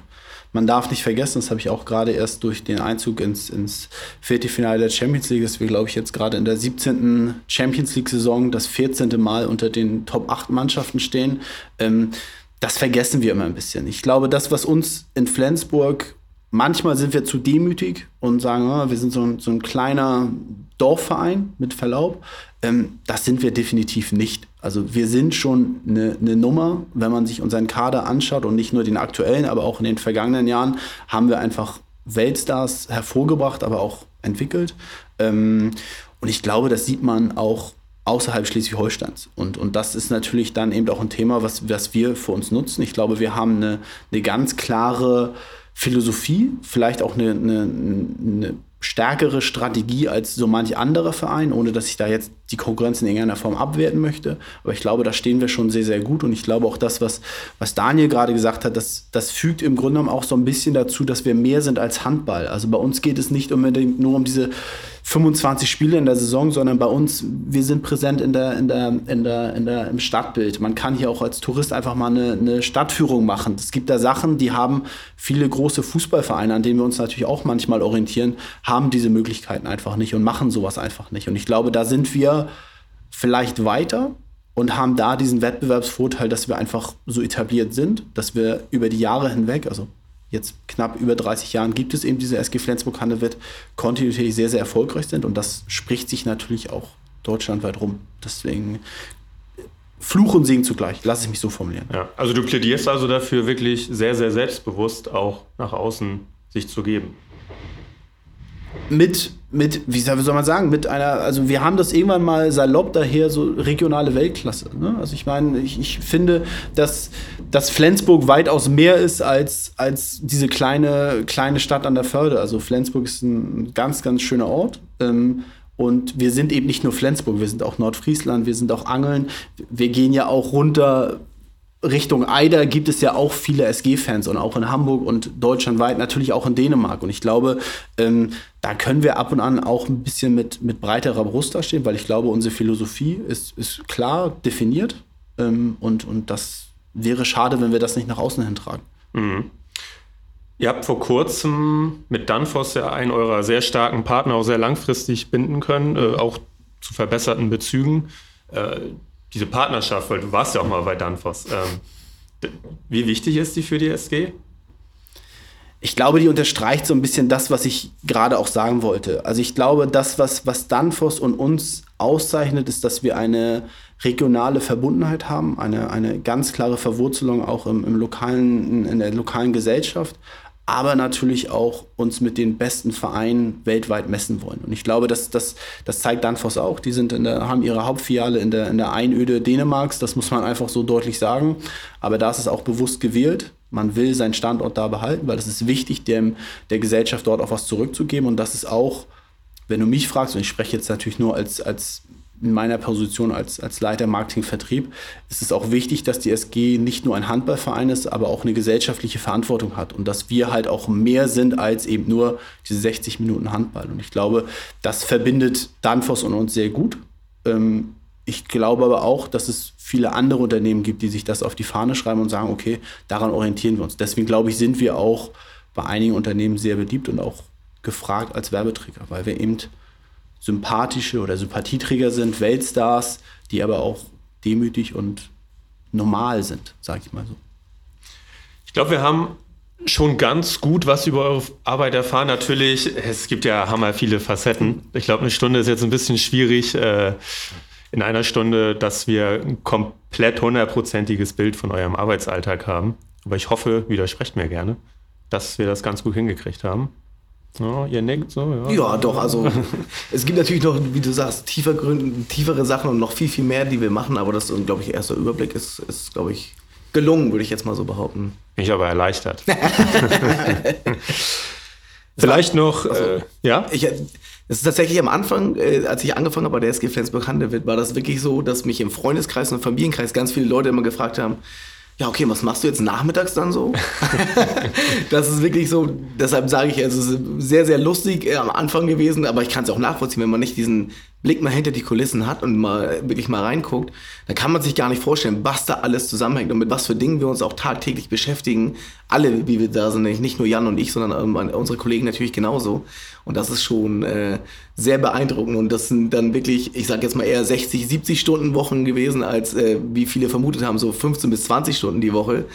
Man darf nicht vergessen, das habe ich auch gerade erst durch den Einzug ins, ins Viertelfinale der Champions League, dass wir, glaube ich, jetzt gerade in der 17. Champions League-Saison das 14. Mal unter den Top 8 Mannschaften stehen. Ähm, das vergessen wir immer ein bisschen. Ich glaube, das, was uns in Flensburg manchmal sind wir zu demütig und sagen, oh, wir sind so ein, so ein kleiner Dorfverein, mit Verlaub. Ähm, das sind wir definitiv nicht. Also wir sind schon eine, eine Nummer, wenn man sich unseren Kader anschaut und nicht nur den aktuellen, aber auch in den vergangenen Jahren haben wir einfach Weltstars hervorgebracht, aber auch entwickelt. Ähm, und ich glaube, das sieht man auch außerhalb Schleswig-Holsteins. Und, und das ist natürlich dann eben auch ein Thema, was, was wir für uns nutzen. Ich glaube, wir haben eine, eine ganz klare Philosophie, vielleicht auch eine, eine, eine stärkere Strategie als so manch anderer Verein, ohne dass ich da jetzt die Konkurrenz in irgendeiner Form abwerten möchte. Aber ich glaube, da stehen wir schon sehr, sehr gut. Und ich glaube auch das, was, was Daniel gerade gesagt hat, das, das fügt im Grunde genommen auch so ein bisschen dazu, dass wir mehr sind als Handball. Also bei uns geht es nicht unbedingt nur um diese 25 Spiele in der Saison, sondern bei uns, wir sind präsent in der, in der, in der, in der, im Stadtbild. Man kann hier auch als Tourist einfach mal eine, eine Stadtführung machen. Es gibt da Sachen, die haben viele große Fußballvereine, an denen wir uns natürlich auch manchmal orientieren, haben diese Möglichkeiten einfach nicht und machen sowas einfach nicht. Und ich glaube, da sind wir vielleicht weiter und haben da diesen Wettbewerbsvorteil, dass wir einfach so etabliert sind, dass wir über die Jahre hinweg, also jetzt knapp über 30 Jahren gibt es eben diese SG Flensburg-Handewitt, kontinuierlich sehr, sehr erfolgreich sind. Und das spricht sich natürlich auch deutschlandweit rum. Deswegen Fluch und Segen zugleich, lasse ich mich so formulieren. Ja, also du plädierst also dafür, wirklich sehr, sehr selbstbewusst auch nach außen sich zu geben mit, mit, wie soll man sagen, mit einer, also wir haben das irgendwann mal salopp daher so regionale Weltklasse. Ne? Also ich meine, ich, ich finde, dass, dass Flensburg weitaus mehr ist als, als diese kleine, kleine Stadt an der Förde. Also Flensburg ist ein ganz, ganz schöner Ort. Ähm, und wir sind eben nicht nur Flensburg, wir sind auch Nordfriesland, wir sind auch Angeln. Wir gehen ja auch runter Richtung Eider gibt es ja auch viele SG-Fans und auch in Hamburg und deutschlandweit, natürlich auch in Dänemark. Und ich glaube, ähm, da können wir ab und an auch ein bisschen mit, mit breiterer Brust da stehen, weil ich glaube, unsere Philosophie ist, ist klar definiert. Ähm, und, und das wäre schade, wenn wir das nicht nach außen hintragen. Mhm. Ihr habt vor kurzem mit Danfoss ja einen eurer sehr starken Partner auch sehr langfristig binden können, äh, auch zu verbesserten Bezügen. Äh, diese Partnerschaft, weil du warst ja auch mal bei Danfoss. Ähm, wie wichtig ist die für die SG? Ich glaube, die unterstreicht so ein bisschen das, was ich gerade auch sagen wollte. Also ich glaube, das, was, was Danfoss und uns auszeichnet, ist, dass wir eine regionale Verbundenheit haben, eine, eine ganz klare Verwurzelung auch im, im lokalen, in der lokalen Gesellschaft, aber natürlich auch uns mit den besten Vereinen weltweit messen wollen. Und ich glaube, das, das, das zeigt Danfoss auch. Die sind in der, haben ihre Hauptfiliale in der, in der Einöde Dänemarks, das muss man einfach so deutlich sagen. Aber da ist es auch bewusst gewählt. Man will seinen Standort da behalten, weil es ist wichtig, dem, der Gesellschaft dort auch was zurückzugeben. Und das ist auch, wenn du mich fragst, und ich spreche jetzt natürlich nur als, als in meiner Position als, als Leiter Marketing Vertrieb ist es auch wichtig, dass die SG nicht nur ein Handballverein ist, aber auch eine gesellschaftliche Verantwortung hat und dass wir halt auch mehr sind als eben nur diese 60 Minuten Handball. Und ich glaube, das verbindet Danfoss und uns sehr gut. Ähm, ich glaube aber auch, dass es viele andere Unternehmen gibt, die sich das auf die Fahne schreiben und sagen, okay, daran orientieren wir uns. Deswegen glaube ich, sind wir auch bei einigen Unternehmen sehr beliebt und auch gefragt als Werbeträger, weil wir eben sympathische oder Sympathieträger sind, Weltstars, die aber auch demütig und normal sind, sage ich mal so. Ich glaube, wir haben schon ganz gut was über eure Arbeit erfahren. Natürlich, es gibt ja hammer viele Facetten. Ich glaube, eine Stunde ist jetzt ein bisschen schwierig. Äh, in einer Stunde, dass wir ein komplett hundertprozentiges Bild von eurem Arbeitsalltag haben. Aber ich hoffe, widersprecht mir gerne, dass wir das ganz gut hingekriegt haben. Ja, ihr nickt so, ja. Ja, doch, also es gibt natürlich noch, wie du sagst, tiefer Gründe, tiefere Sachen und noch viel, viel mehr, die wir machen, aber das, glaube ich, erster Überblick ist, ist glaube ich, gelungen, würde ich jetzt mal so behaupten. Ich aber erleichtert. Vielleicht noch, also, äh, ja? Ich, es ist tatsächlich am Anfang, äh, als ich angefangen habe bei der SG Flensburg Handewitt, war das wirklich so, dass mich im Freundeskreis und Familienkreis ganz viele Leute immer gefragt haben, ja, okay, was machst du jetzt nachmittags dann so? das ist wirklich so, deshalb sage ich, es ist sehr, sehr lustig äh, am Anfang gewesen, aber ich kann es auch nachvollziehen, wenn man nicht diesen Blick mal hinter die Kulissen hat und mal wirklich mal reinguckt, dann kann man sich gar nicht vorstellen, was da alles zusammenhängt und mit was für Dingen wir uns auch tagtäglich beschäftigen. Alle, wie wir da sind, nicht nur Jan und ich, sondern ähm, unsere Kollegen natürlich genauso. Und das ist schon äh, sehr beeindruckend. Und das sind dann wirklich, ich sage jetzt mal eher 60, 70 Stunden Wochen gewesen, als äh, wie viele vermutet haben, so 15 bis 20 Stunden die Woche.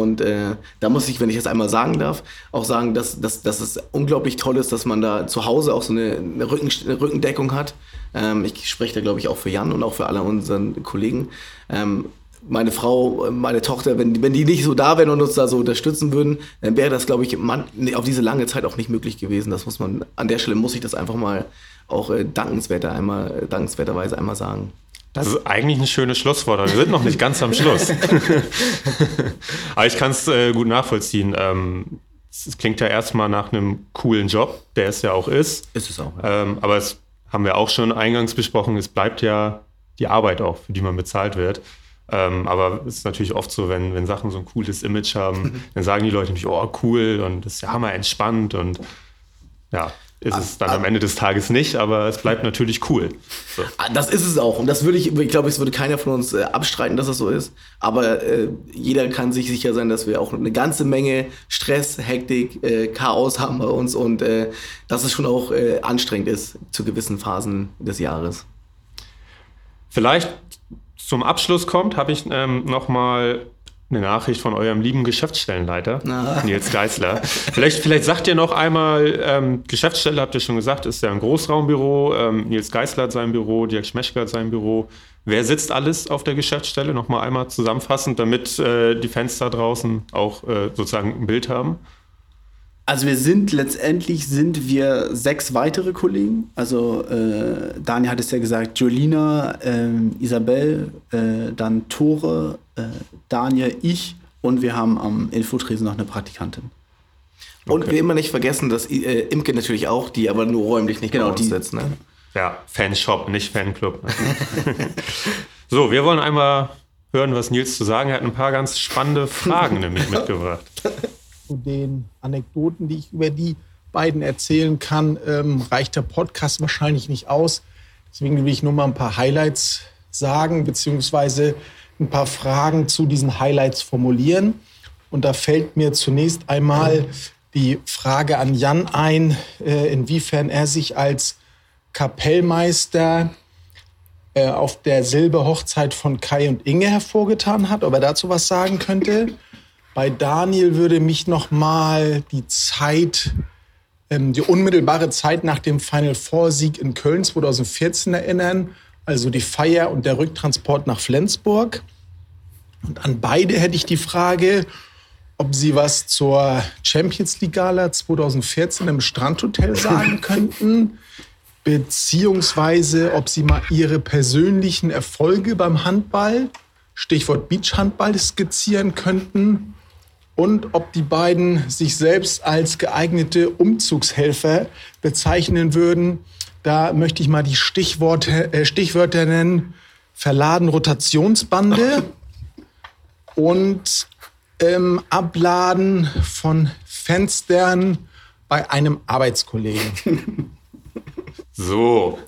Und äh, da muss ich, wenn ich das einmal sagen darf, auch sagen, dass, dass, dass es unglaublich toll ist, dass man da zu Hause auch so eine, eine, Rücken, eine Rückendeckung hat. Ähm, ich spreche da, glaube ich, auch für Jan und auch für alle unseren Kollegen. Ähm, meine Frau, meine Tochter, wenn, wenn die nicht so da wären und uns da so unterstützen würden, dann wäre das, glaube ich, man, auf diese lange Zeit auch nicht möglich gewesen. Das muss man, an der Stelle muss ich das einfach mal auch äh, dankenswerter einmal, dankenswerterweise einmal sagen. Das ist eigentlich ein schönes Schlusswort, wir sind noch nicht ganz am Schluss. aber ich kann es äh, gut nachvollziehen. Ähm, es klingt ja erstmal nach einem coolen Job, der es ja auch ist. Ist es auch. Ja. Ähm, aber es haben wir auch schon eingangs besprochen, es bleibt ja die Arbeit auch, für die man bezahlt wird. Ähm, aber es ist natürlich oft so, wenn, wenn Sachen so ein cooles Image haben, dann sagen die Leute nämlich, oh, cool und das ist ja hammer entspannt und ja, ist es dann am Ende des Tages nicht, aber es bleibt natürlich cool. So. Ah, das ist es auch. Und das würde ich, ich glaube, es würde keiner von uns äh, abstreiten, dass das so ist. Aber äh, jeder kann sich sicher sein, dass wir auch eine ganze Menge Stress, Hektik, äh, Chaos haben bei uns und äh, dass es schon auch äh, anstrengend ist zu gewissen Phasen des Jahres. Vielleicht zum Abschluss kommt, habe ich ähm, nochmal eine Nachricht von eurem lieben Geschäftsstellenleiter, ah. Nils Geisler. vielleicht, vielleicht sagt ihr noch einmal, ähm, Geschäftsstelle habt ihr schon gesagt, ist ja ein Großraumbüro. Ähm, Nils Geisler hat sein Büro, Dirk Schmeschke hat sein Büro. Wer sitzt alles auf der Geschäftsstelle? Nochmal einmal zusammenfassend, damit äh, die Fenster draußen auch äh, sozusagen ein Bild haben. Also wir sind letztendlich sind wir sechs weitere Kollegen. Also äh, Daniel hat es ja gesagt, Jolina, äh, Isabel, äh, dann Tore, äh, Daniel, ich und wir haben am Infotresen noch eine Praktikantin. Und wir immer nicht vergessen, dass äh, Imke natürlich auch, die aber nur räumlich nicht genau die sitzt. Ne? Ja, Fanshop, nicht Fanclub. so, wir wollen einmal hören, was Nils zu sagen hat. Ein paar ganz spannende Fragen nämlich mitgebracht zu den Anekdoten, die ich über die beiden erzählen kann, ähm, reicht der Podcast wahrscheinlich nicht aus. Deswegen will ich nur mal ein paar Highlights sagen, beziehungsweise ein paar Fragen zu diesen Highlights formulieren. Und da fällt mir zunächst einmal die Frage an Jan ein, äh, inwiefern er sich als Kapellmeister äh, auf der Silberhochzeit von Kai und Inge hervorgetan hat, ob er dazu was sagen könnte. Bei Daniel würde mich noch mal die Zeit, ähm, die unmittelbare Zeit nach dem Final Four Sieg in Köln 2014 erinnern. Also die Feier und der Rücktransport nach Flensburg. Und an beide hätte ich die Frage, ob Sie was zur Champions League Gala 2014 im Strandhotel sagen könnten, beziehungsweise ob Sie mal Ihre persönlichen Erfolge beim Handball, Stichwort Beachhandball, skizzieren könnten und ob die beiden sich selbst als geeignete Umzugshelfer bezeichnen würden. Da möchte ich mal die Stichworte, äh, Stichwörter nennen. Verladen Rotationsbande und ähm, Abladen von Fenstern bei einem Arbeitskollegen. So,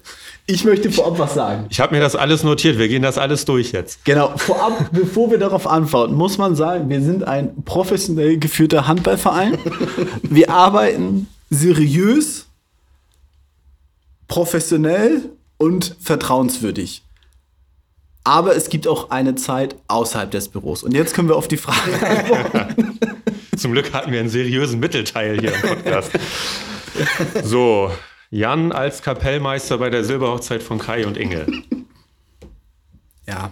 ich möchte vorab was sagen. Ich habe mir das alles notiert. Wir gehen das alles durch jetzt. Genau. Vorab, bevor wir darauf antworten, muss man sagen, wir sind ein professionell geführter Handballverein. Wir arbeiten seriös, professionell und vertrauenswürdig. Aber es gibt auch eine Zeit außerhalb des Büros. Und jetzt können wir auf die Frage antworten. Zum Glück hatten wir einen seriösen Mittelteil hier im Podcast. So, Jan als Kapellmeister bei der Silberhochzeit von Kai und Inge. Ja.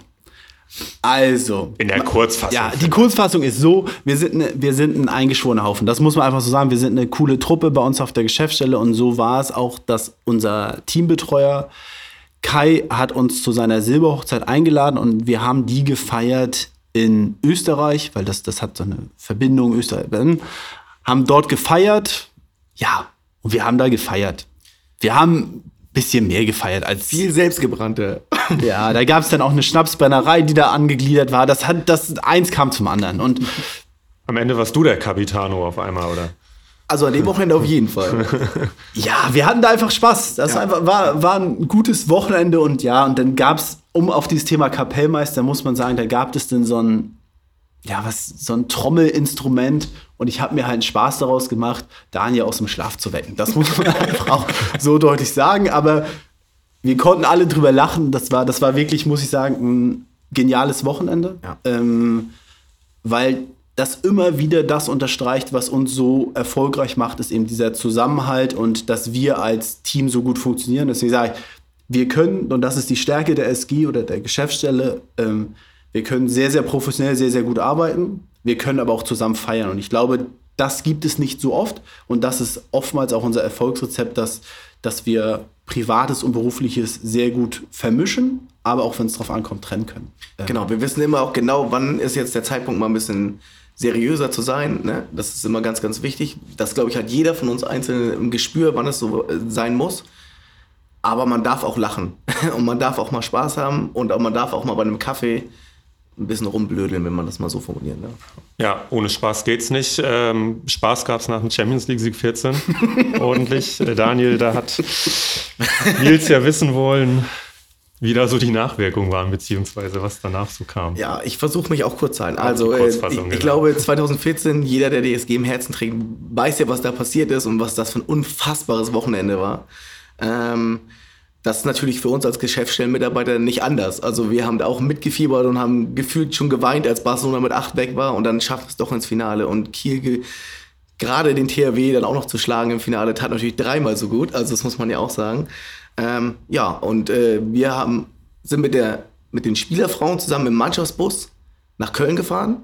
Also. In der Kurzfassung. Ja, die Kurzfassung ist so: wir sind, ne, wir sind ein eingeschworener Haufen. Das muss man einfach so sagen. Wir sind eine coole Truppe bei uns auf der Geschäftsstelle und so war es auch, dass unser Teambetreuer Kai hat uns zu seiner Silberhochzeit eingeladen und wir haben die gefeiert in Österreich, weil das, das hat so eine Verbindung Österreich. Haben dort gefeiert, ja, und wir haben da gefeiert wir haben ein bisschen mehr gefeiert als. Viel selbstgebrannte. Ja, da gab es dann auch eine Schnapsbrennerei, die da angegliedert war. Das hat, das eins kam zum anderen. Und am Ende warst du der Capitano auf einmal, oder? Also an dem Wochenende auf jeden Fall. ja, wir hatten da einfach Spaß. Das ja. einfach, war, war ein gutes Wochenende und ja, und dann gab es, um auf dieses Thema Kapellmeister, muss man sagen, da gab es dann so ein, ja, was, so ein Trommelinstrument und ich habe mir halt Spaß daraus gemacht, Daniel aus dem Schlaf zu wecken. Das muss man einfach auch so deutlich sagen. Aber wir konnten alle drüber lachen. Das war, das war wirklich, muss ich sagen, ein geniales Wochenende. Ja. Ähm, weil das immer wieder das unterstreicht, was uns so erfolgreich macht, ist eben dieser Zusammenhalt und dass wir als Team so gut funktionieren. Deswegen sage ich, wir können, und das ist die Stärke der SG oder der Geschäftsstelle, ähm, wir können sehr, sehr professionell, sehr, sehr gut arbeiten. Wir können aber auch zusammen feiern. Und ich glaube, das gibt es nicht so oft. Und das ist oftmals auch unser Erfolgsrezept, dass, dass wir Privates und Berufliches sehr gut vermischen, aber auch wenn es darauf ankommt, trennen können. Genau, wir wissen immer auch genau, wann ist jetzt der Zeitpunkt, mal ein bisschen seriöser zu sein. Ne? Das ist immer ganz, ganz wichtig. Das, glaube ich, hat jeder von uns einzeln im Gespür, wann es so äh, sein muss. Aber man darf auch lachen und man darf auch mal Spaß haben und auch, man darf auch mal bei einem Kaffee ein bisschen rumblödeln, wenn man das mal so formulieren darf. Ja, ohne Spaß geht's nicht. Ähm, Spaß gab's nach dem Champions League Sieg 14. Ordentlich. Äh, Daniel, da hat Nils ja wissen wollen, wie da so die Nachwirkungen waren, beziehungsweise was danach so kam. Ja, ich versuche mich auch kurz zu halten. Also, äh, ich, ich glaube, 2014, jeder, der DSG im Herzen trägt, weiß ja, was da passiert ist und was das für ein unfassbares Wochenende war. Ähm, das ist natürlich für uns als Geschäftsstellenmitarbeiter nicht anders. Also wir haben da auch mitgefiebert und haben gefühlt schon geweint, als Barcelona mit acht weg war und dann schafft es doch ins Finale. Und Kiel ge- gerade den THW dann auch noch zu schlagen im Finale tat natürlich dreimal so gut. Also das muss man ja auch sagen. Ähm, ja, und äh, wir haben, sind mit, der, mit den Spielerfrauen zusammen im Mannschaftsbus nach Köln gefahren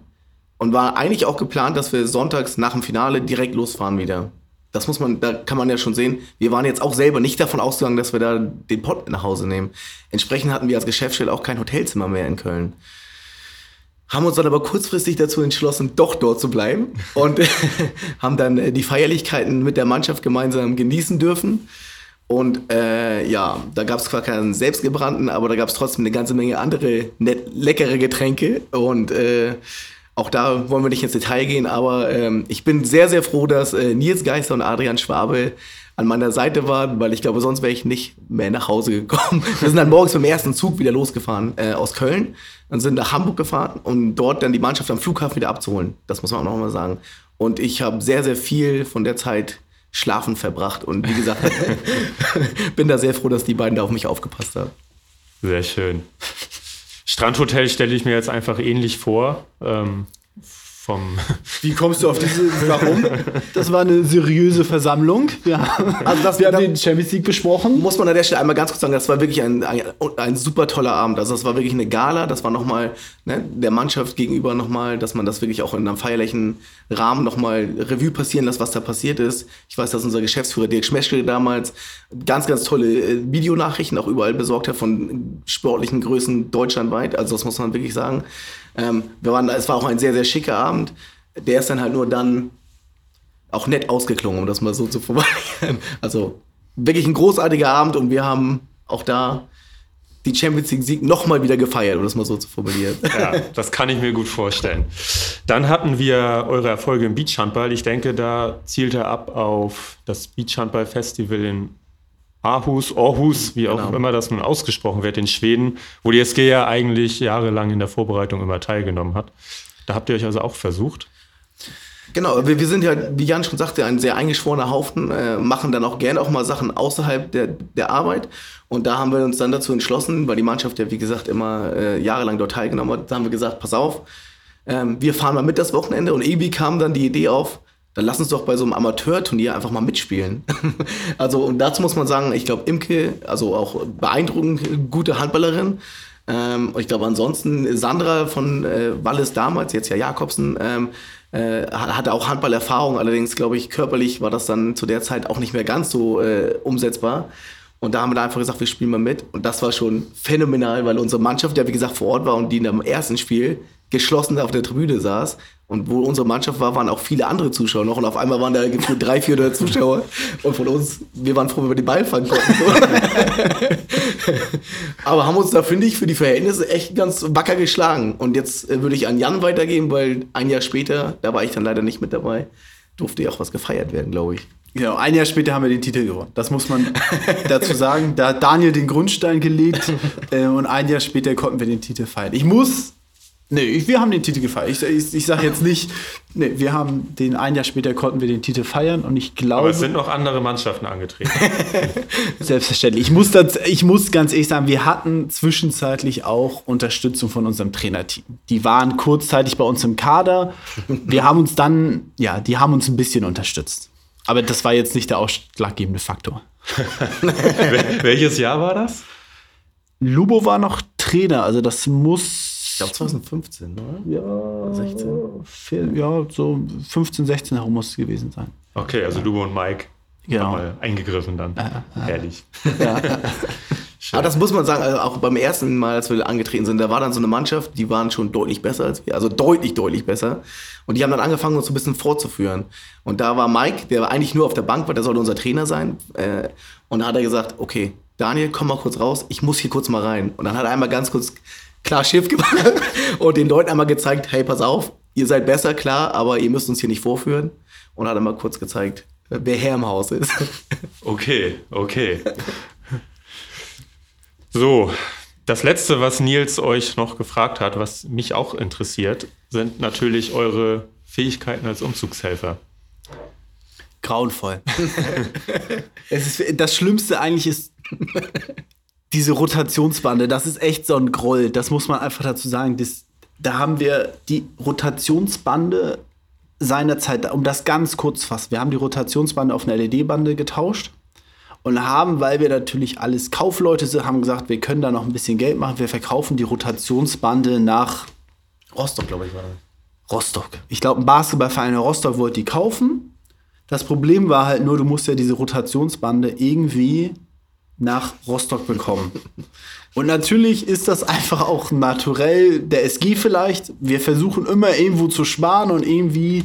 und war eigentlich auch geplant, dass wir sonntags nach dem Finale direkt losfahren wieder. Das muss man, da kann man ja schon sehen. Wir waren jetzt auch selber nicht davon ausgegangen, dass wir da den Pott nach Hause nehmen. Entsprechend hatten wir als Geschäftsstelle auch kein Hotelzimmer mehr in Köln. Haben uns dann aber kurzfristig dazu entschlossen, doch dort zu bleiben und haben dann äh, die Feierlichkeiten mit der Mannschaft gemeinsam genießen dürfen. Und äh, ja, da gab es zwar keinen selbstgebrannten, aber da gab es trotzdem eine ganze Menge andere nett, leckere Getränke. Und äh, auch da wollen wir nicht ins Detail gehen, aber ähm, ich bin sehr, sehr froh, dass äh, Nils Geister und Adrian Schwabe an meiner Seite waren, weil ich glaube, sonst wäre ich nicht mehr nach Hause gekommen. Wir sind dann morgens beim ersten Zug wieder losgefahren äh, aus Köln, dann sind nach Hamburg gefahren, um dort dann die Mannschaft am Flughafen wieder abzuholen. Das muss man auch noch mal sagen. Und ich habe sehr, sehr viel von der Zeit schlafen verbracht und wie gesagt, bin da sehr froh, dass die beiden da auf mich aufgepasst haben. Sehr schön. Strandhotel stelle ich mir jetzt einfach ähnlich vor. Ähm, vom Wie kommst du auf diese? Warum? Das war eine seriöse Versammlung. Wir haben, Also das- wir haben den Champions League besprochen. Muss man an der Stelle einmal ganz kurz sagen, das war wirklich ein, ein, ein super toller Abend. Also das war wirklich eine Gala, das war nochmal ne, der Mannschaft gegenüber nochmal, dass man das wirklich auch in einem feierlichen Rahmen nochmal Revue passieren lässt, was da passiert ist. Ich weiß, dass unser Geschäftsführer Dirk Schmeschkel damals ganz, ganz tolle äh, Videonachrichten auch überall besorgt hat von sportlichen Größen deutschlandweit. Also das muss man wirklich sagen. Ähm, wir waren, es war auch ein sehr, sehr schicker Abend. Der ist dann halt nur dann auch nett ausgeklungen, um das mal so zu formulieren. Also wirklich ein großartiger Abend und wir haben auch da die Champions League Sieg nochmal wieder gefeiert, um das mal so zu formulieren. Ja, das kann ich mir gut vorstellen. Dann hatten wir eure Erfolge im Beachhandball. Ich denke, da zielt er ab auf das Beachhandball-Festival in Aarhus, Aarhus, wie auch Genau. immer das nun ausgesprochen wird, in Schweden, wo die SG ja eigentlich jahrelang in der Vorbereitung immer teilgenommen hat. Da habt ihr euch also auch versucht. Genau, wir, wir sind ja, wie Jan schon sagte, ein sehr eingeschworener Haufen, äh, machen dann auch gerne auch mal Sachen außerhalb der, der Arbeit. Und da haben wir uns dann dazu entschlossen, weil die Mannschaft ja, wie gesagt, immer äh, jahrelang dort teilgenommen hat, da haben wir gesagt, pass auf, ähm, wir fahren mal mit das Wochenende. Und irgendwie kam dann die Idee auf, dann lass uns doch bei so einem Amateurturnier einfach mal mitspielen. also, und dazu muss man sagen, ich glaube, Imke, also auch beeindruckend gute Handballerin. Ähm, ich glaube, ansonsten Sandra von äh, Wallis damals, jetzt ja Jakobsen, ähm, äh, hat- hatte auch Handballerfahrung. Allerdings, glaube ich, körperlich war das dann zu der Zeit auch nicht mehr ganz so äh, umsetzbar. Und da haben wir dann einfach gesagt, wir spielen mal mit. Und das war schon phänomenal, weil unsere Mannschaft ja, wie gesagt, vor Ort war und die in dem ersten Spiel geschlossen auf der Tribüne saß. Und wo unsere Mannschaft war, waren auch viele andere Zuschauer noch. Und auf einmal waren da gefühlt drei, vier Zuschauer. Und von uns, wir waren froh, wenn wir den Ball fangen konnten. Aber haben uns da, finde ich, für die Verhältnisse echt ganz wacker geschlagen. Und jetzt äh, würde ich an Jan weitergeben, weil ein Jahr später, da war ich dann leider nicht mit dabei, durfte ja auch was gefeiert werden, glaube ich. Genau, ein Jahr später haben wir den Titel gewonnen. Das muss man dazu sagen. Da hat Daniel den Grundstein gelegt äh, und ein Jahr später konnten wir den Titel feiern. Ich muss Nee, wir haben den Titel gefeiert. Ich, ich, ich sage jetzt nicht, nee, wir haben den ein Jahr später konnten wir den Titel feiern und ich glaube. Aber es sind noch andere Mannschaften angetreten. Selbstverständlich. Ich muss, das, ich muss ganz ehrlich sagen, wir hatten zwischenzeitlich auch Unterstützung von unserem Trainerteam. Die waren kurzzeitig bei uns im Kader. Wir haben uns dann, ja, die haben uns ein bisschen unterstützt. Aber das war jetzt nicht der ausschlaggebende Faktor. Welches Jahr war das? Lubo war noch Trainer, also das muss glaube 2015, oder? Ja, 16. Ja, so 15, 16 herum muss es gewesen sein. Okay, also Lubo und Mike Genau. haben mal eingegriffen dann. Herrlich. Aber das muss man sagen, also auch beim ersten Mal, als wir angetreten sind, da war dann so eine Mannschaft, die waren schon deutlich besser als wir, also deutlich, deutlich besser. Und die haben dann angefangen, uns so ein bisschen vorzuführen. Und da war Mike, der eigentlich nur auf der Bank war, der sollte unser Trainer sein. Äh, und da hat er gesagt, okay, Daniel, komm mal kurz raus, ich muss hier kurz mal rein. Und dann hat er einmal ganz kurz klar Schiff gemacht und den Leuten einmal gezeigt, hey, pass auf, ihr seid besser, klar, aber ihr müsst uns hier nicht vorführen. Und hat einmal kurz gezeigt, wer Herr im Haus ist. Okay, okay. So, das letzte, was Nils euch noch gefragt hat, was mich auch interessiert, sind natürlich eure Fähigkeiten als Umzugshelfer. Grauenvoll. es ist, das Schlimmste eigentlich ist diese Rotationsbande. Das ist echt so ein Groll. Das muss man einfach dazu sagen. Das, da haben wir die Rotationsbande seinerzeit, um das ganz kurz fast, wir haben die Rotationsbande auf eine LED-Bande getauscht und haben, weil wir natürlich alles Kaufleute sind, haben gesagt, wir können da noch ein bisschen Geld machen. Wir verkaufen die Rotationsbande nach Rostock, glaube ich, war das. Rostock. Ich glaube, ein Basketballverein in Rostock wollte die kaufen. Das Problem war halt nur, du musst ja diese Rotationsbande irgendwie nach Rostock bekommen. Und natürlich ist das einfach auch naturell der SG vielleicht. Wir versuchen immer irgendwo zu sparen und irgendwie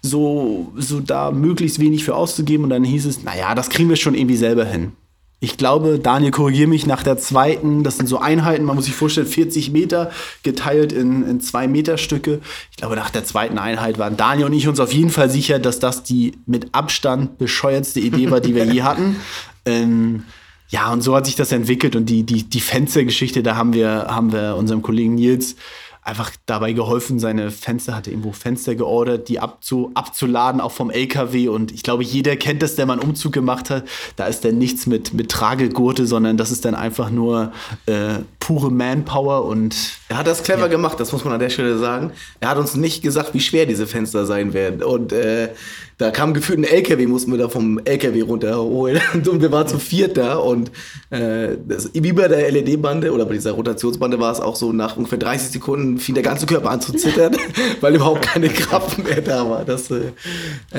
so, so da möglichst wenig für auszugeben. Und dann hieß es, naja, das kriegen wir schon irgendwie selber hin. Ich glaube, Daniel, korrigier mich, nach der zweiten, das sind so Einheiten, man muss sich vorstellen, 40 Meter geteilt in, in zwei Meter Stücke. Ich glaube, nach der zweiten Einheit waren Daniel und ich uns auf jeden Fall sicher, dass das die mit Abstand bescheuertste Idee war, die wir je hatten. Ähm, ja, und so hat sich das entwickelt und die, die, die Fenstergeschichte, da haben wir, haben wir unserem Kollegen Nils einfach dabei geholfen. Seine Fenster hatte irgendwo Fenster geordert, die abzu, abzuladen, auch vom LKW. Und ich glaube, jeder kennt das, der mal einen Umzug gemacht hat. Da ist dann nichts mit, mit Tragegurte, sondern das ist dann einfach nur äh, pure Manpower und Er hat das clever gemacht, das muss man an der Stelle sagen. Er hat uns nicht gesagt, wie schwer diese Fenster sein werden. Und äh, da kam gefühlt ein LKW, mussten wir da vom LKW runterholen. Und wir waren zu viert da. Und äh, das, wie bei der LED-Bande oder bei dieser Rotationsbande war es auch so, nach ungefähr 30 Sekunden fing der ganze Körper an zu zittern, weil überhaupt keine Kraft mehr da war. Das, äh,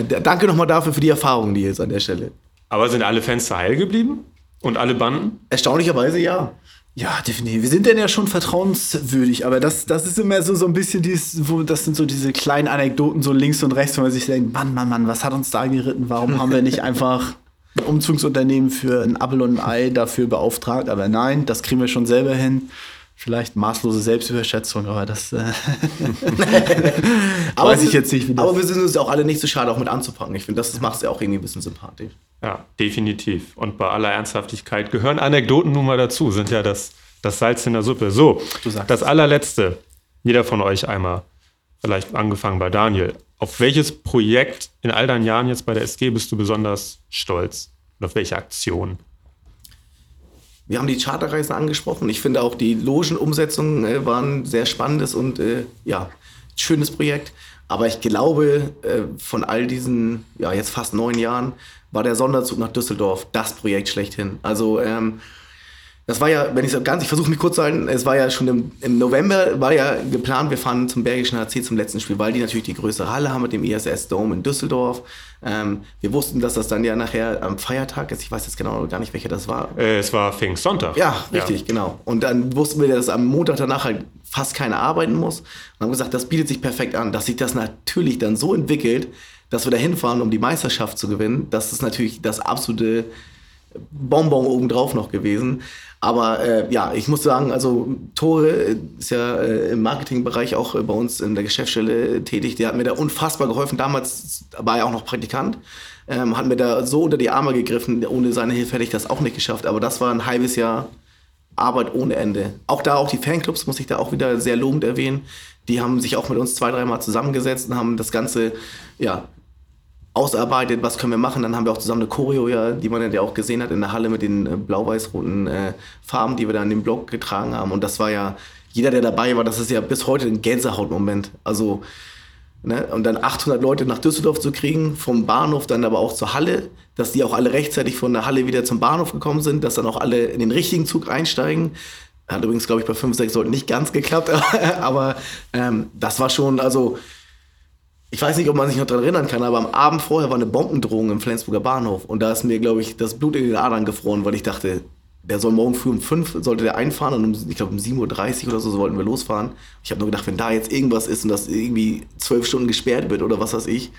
danke nochmal dafür für die Erfahrung, die jetzt an der Stelle. Aber sind alle Fenster heil geblieben? Und alle Banden? Erstaunlicherweise ja. Ja, definitiv. Wir sind denn ja schon vertrauenswürdig, aber das, das ist immer so, so ein bisschen dieses, wo, das sind so diese kleinen Anekdoten so links und rechts, wo man sich denkt, Mann, Mann, Mann, was hat uns da geritten? Warum haben wir nicht einfach ein Umzugsunternehmen für ein Apfel und ein Ei dafür beauftragt? Aber nein, das kriegen wir schon selber hin. Vielleicht maßlose Selbstüberschätzung, aber das äh, weiß ich jetzt nicht, wie das Aber wir sind uns auch alle nicht so schade, auch mit anzupacken. Ich finde, das, das macht es ja auch irgendwie ein bisschen sympathisch. Ja, definitiv. Und bei aller Ernsthaftigkeit gehören Anekdoten nun mal dazu, sind ja das, das Salz in der Suppe. So, sagst das allerletzte. Jeder von euch einmal, vielleicht angefangen bei Daniel. Auf welches Projekt in all deinen Jahren jetzt bei der SG bist du besonders stolz? Und auf welche Aktion? Wir haben die Charterreisen angesprochen. Ich finde auch die Logenumsetzungen äh, waren sehr spannendes und äh, ja, schönes Projekt. Aber ich glaube, äh, von all diesen, ja, jetzt fast neun Jahren, war der Sonderzug nach Düsseldorf das Projekt schlechthin. Also, ähm, das war ja, wenn ich so ganz, ich versuche mich kurz zu halten, es war ja schon im, im November, war ja geplant, wir fahren zum Bergischen HC zum letzten Spiel, weil die natürlich die größere Halle haben mit dem ISS Dome in Düsseldorf. Ähm, wir wussten, dass das dann ja nachher am Feiertag ist, ich weiß jetzt genau gar nicht, welcher das war. Äh, es war Pfingstsonntag. Ja, richtig, genau. Und dann wussten wir, dass am Montag danach halt fast keiner arbeiten muss. Und haben gesagt, das bietet sich perfekt an, dass sich das natürlich dann so entwickelt, dass wir da hinfahren, um die Meisterschaft zu gewinnen. Das ist natürlich das absolute Bonbon obendrauf noch gewesen. Aber äh, ja, ich muss sagen, also Tore ist ja äh, im Marketingbereich auch äh, bei uns in der Geschäftsstelle äh, tätig. Der hat mir da unfassbar geholfen. Damals war er auch noch Praktikant. Ähm, hat mir da so unter die Arme gegriffen. Ohne seine Hilfe hätte ich das auch nicht geschafft. Aber das war ein halbes Jahr Arbeit ohne Ende. Auch da, auch die Fanclubs muss ich da auch wieder sehr lobend erwähnen. Die haben sich auch mit uns zwei, dreimal zusammengesetzt und haben das Ganze, ja, ausarbeitet, was können wir machen. Dann haben wir auch zusammen eine Choreo, ja, die man ja auch gesehen hat in der Halle mit den äh, blau-weiß-roten äh, Farben, die wir da in dem Block getragen haben. Und das war ja, jeder, der dabei war, das ist ja bis heute ein Gänsehautmoment. Also, ne, und dann 800 Leute nach Düsseldorf zu kriegen, vom Bahnhof dann aber auch zur Halle, dass die auch alle rechtzeitig von der Halle wieder zum Bahnhof gekommen sind, dass dann auch alle in den richtigen Zug einsteigen. Hat übrigens, glaube ich, bei 5, 6 Leuten nicht ganz geklappt, aber ähm, das war schon, also ich weiß nicht, ob man sich noch daran erinnern kann, aber am Abend vorher war eine Bombendrohung im Flensburger Bahnhof. Und da ist mir, glaube ich, das Blut in den Adern gefroren, weil ich dachte, der soll morgen früh um 5 sollte der einfahren und um, ich glaube um 7.30 Uhr oder so, so wollten wir losfahren. Ich habe nur gedacht, wenn da jetzt irgendwas ist und das irgendwie zwölf Stunden gesperrt wird oder was weiß ich,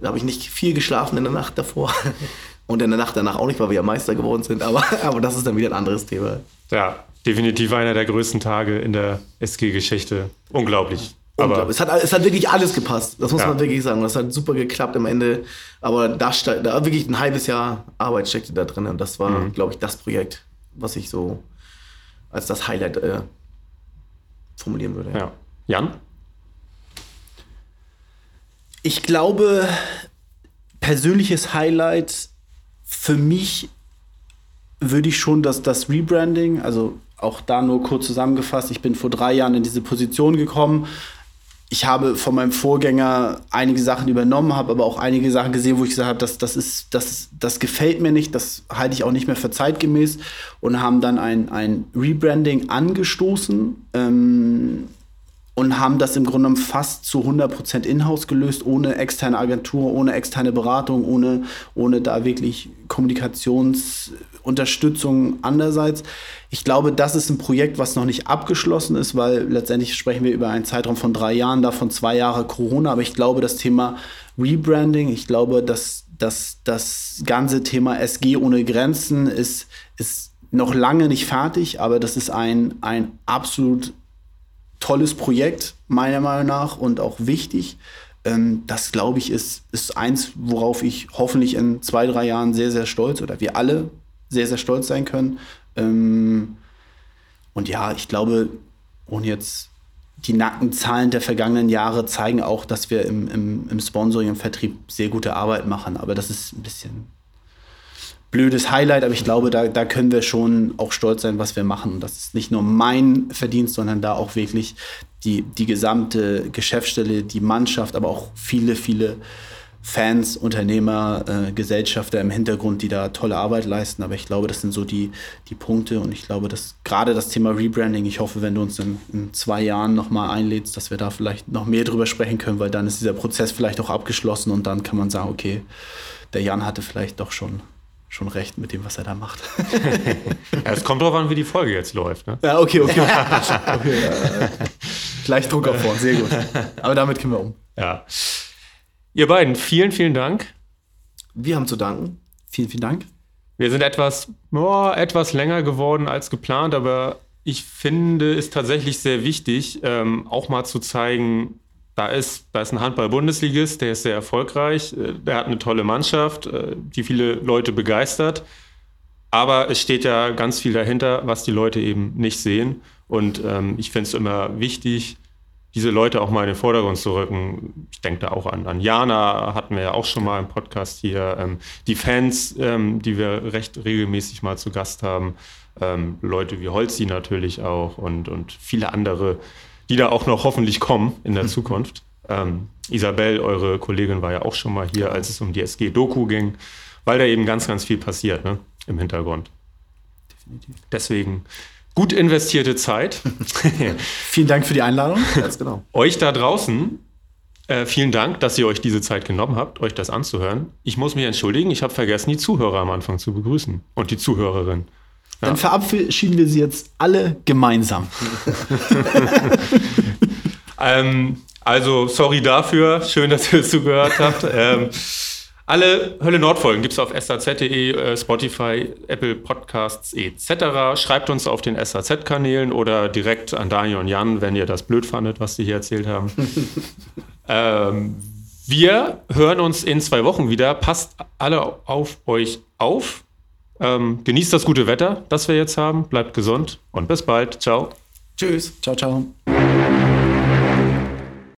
da habe ich nicht viel geschlafen in der Nacht davor. Und in der Nacht danach auch nicht, weil wir ja Meister geworden sind. Aber, aber das ist dann wieder ein anderes Thema. Ja, definitiv einer der größten Tage in der SG-Geschichte. Unglaublich. Aber es, hat, es hat wirklich alles gepasst. Das muss ja. man wirklich sagen. Das hat super geklappt am Ende. Aber da, da wirklich ein halbes Jahr Arbeit steckte da drin. Und das war, mhm. glaube ich, das Projekt, was ich so als das Highlight äh, formulieren würde. Ja. Jan? Ich glaube, persönliches Highlight für mich würde ich schon das, das Rebranding, also auch da nur kurz zusammengefasst, ich bin vor drei Jahren in diese Position gekommen, ich habe von meinem Vorgänger einige Sachen übernommen, habe aber auch einige Sachen gesehen, wo ich gesagt habe, das, das, ist, das, das gefällt mir nicht, das halte ich auch nicht mehr für zeitgemäß und haben dann ein, ein Rebranding angestoßen ähm, und haben das im Grunde genommen fast zu 100% in-house gelöst, ohne externe Agentur, ohne externe Beratung, ohne, ohne da wirklich Kommunikations- Unterstützung andererseits. Ich glaube, das ist ein Projekt, was noch nicht abgeschlossen ist, weil letztendlich sprechen wir über einen Zeitraum von drei Jahren, davon zwei Jahre Corona. Aber ich glaube, das Thema Rebranding, ich glaube, dass, dass das ganze Thema SG ohne Grenzen ist, ist noch lange nicht fertig, aber das ist ein, ein absolut tolles Projekt, meiner Meinung nach, und auch wichtig. Ähm, das, glaube ich, ist, ist eins, worauf ich hoffentlich in zwei, drei Jahren sehr, sehr stolz oder wir alle sehr, sehr stolz sein können. Ähm, und ja, ich glaube, ohne jetzt die nackten Zahlen der vergangenen Jahre zeigen auch, dass wir im, im, im Sponsoring, im Vertrieb sehr gute Arbeit machen. Aber das ist ein bisschen blödes Highlight, aber ich glaube, da, da können wir schon auch stolz sein, was wir machen. Das ist nicht nur mein Verdienst, sondern da auch wirklich die, die gesamte Geschäftsstelle, die Mannschaft, aber auch viele, viele Fans, Unternehmer, äh, Gesellschafter im Hintergrund, die da tolle Arbeit leisten. Aber ich glaube, das sind so die, die Punkte. Und ich glaube, dass gerade das Thema Rebranding, ich hoffe, wenn du uns in, in zwei Jahren nochmal einlädst, dass wir da vielleicht noch mehr drüber sprechen können, weil dann ist dieser Prozess vielleicht auch abgeschlossen und dann kann man sagen, okay, der Jan hatte vielleicht doch schon schon recht mit dem, was er da macht. ja, es kommt darauf an, wie die Folge jetzt läuft. Ne? Ja, okay, okay. okay ja, Gleich Druck auf vor, sehr gut. Aber damit können wir um. Ja. Ihr beiden, vielen, vielen Dank. Wir haben zu danken. Vielen, vielen Dank. Wir sind etwas, oh, etwas länger geworden als geplant, aber ich finde es tatsächlich sehr wichtig, ähm, auch mal zu zeigen, da ist, da ist ein Handball-Bundesligist, der ist sehr erfolgreich, äh, der hat eine tolle Mannschaft, äh, die viele Leute begeistert. Aber es steht ja ganz viel dahinter, was die Leute eben nicht sehen. Und ähm, ich finde es immer wichtig, diese Leute auch mal in den Vordergrund zu rücken. Ich denke da auch an, an Jana, hatten wir ja auch schon mal im Podcast hier. Ähm, die Fans, ähm, die wir recht regelmäßig mal zu Gast haben. Ähm, Leute wie Holzi natürlich auch und, und viele andere, die da auch noch hoffentlich kommen in der mhm. Zukunft. Ähm, Isabel, eure Kollegin, war ja auch schon mal hier, als es um die SG-Doku ging, weil da eben ganz, ganz viel passiert ne, im Hintergrund. Definitiv. Deswegen gut investierte Zeit. vielen Dank für die Einladung. Ganz genau. Euch da draußen, äh, vielen Dank, dass ihr euch diese Zeit genommen habt, euch das anzuhören. Ich muss mich entschuldigen, ich habe vergessen, die Zuhörer am Anfang zu begrüßen und die Zuhörerin. Ja. Dann verabschieden wir sie jetzt alle gemeinsam. ähm, also, sorry dafür. Schön, dass ihr zugehört habt. ähm, alle Hölle Nord-Folgen gibt es auf saz.de, äh, Spotify, Apple Podcasts etc. Schreibt uns auf den SAZ-Kanälen oder direkt an Daniel und Jan, wenn ihr das blöd fandet, was sie hier erzählt haben. ähm, wir hören uns in zwei Wochen wieder. Passt alle auf euch auf. Ähm, genießt das gute Wetter, das wir jetzt haben. Bleibt gesund und bis bald. Ciao. Tschüss. Ciao, ciao.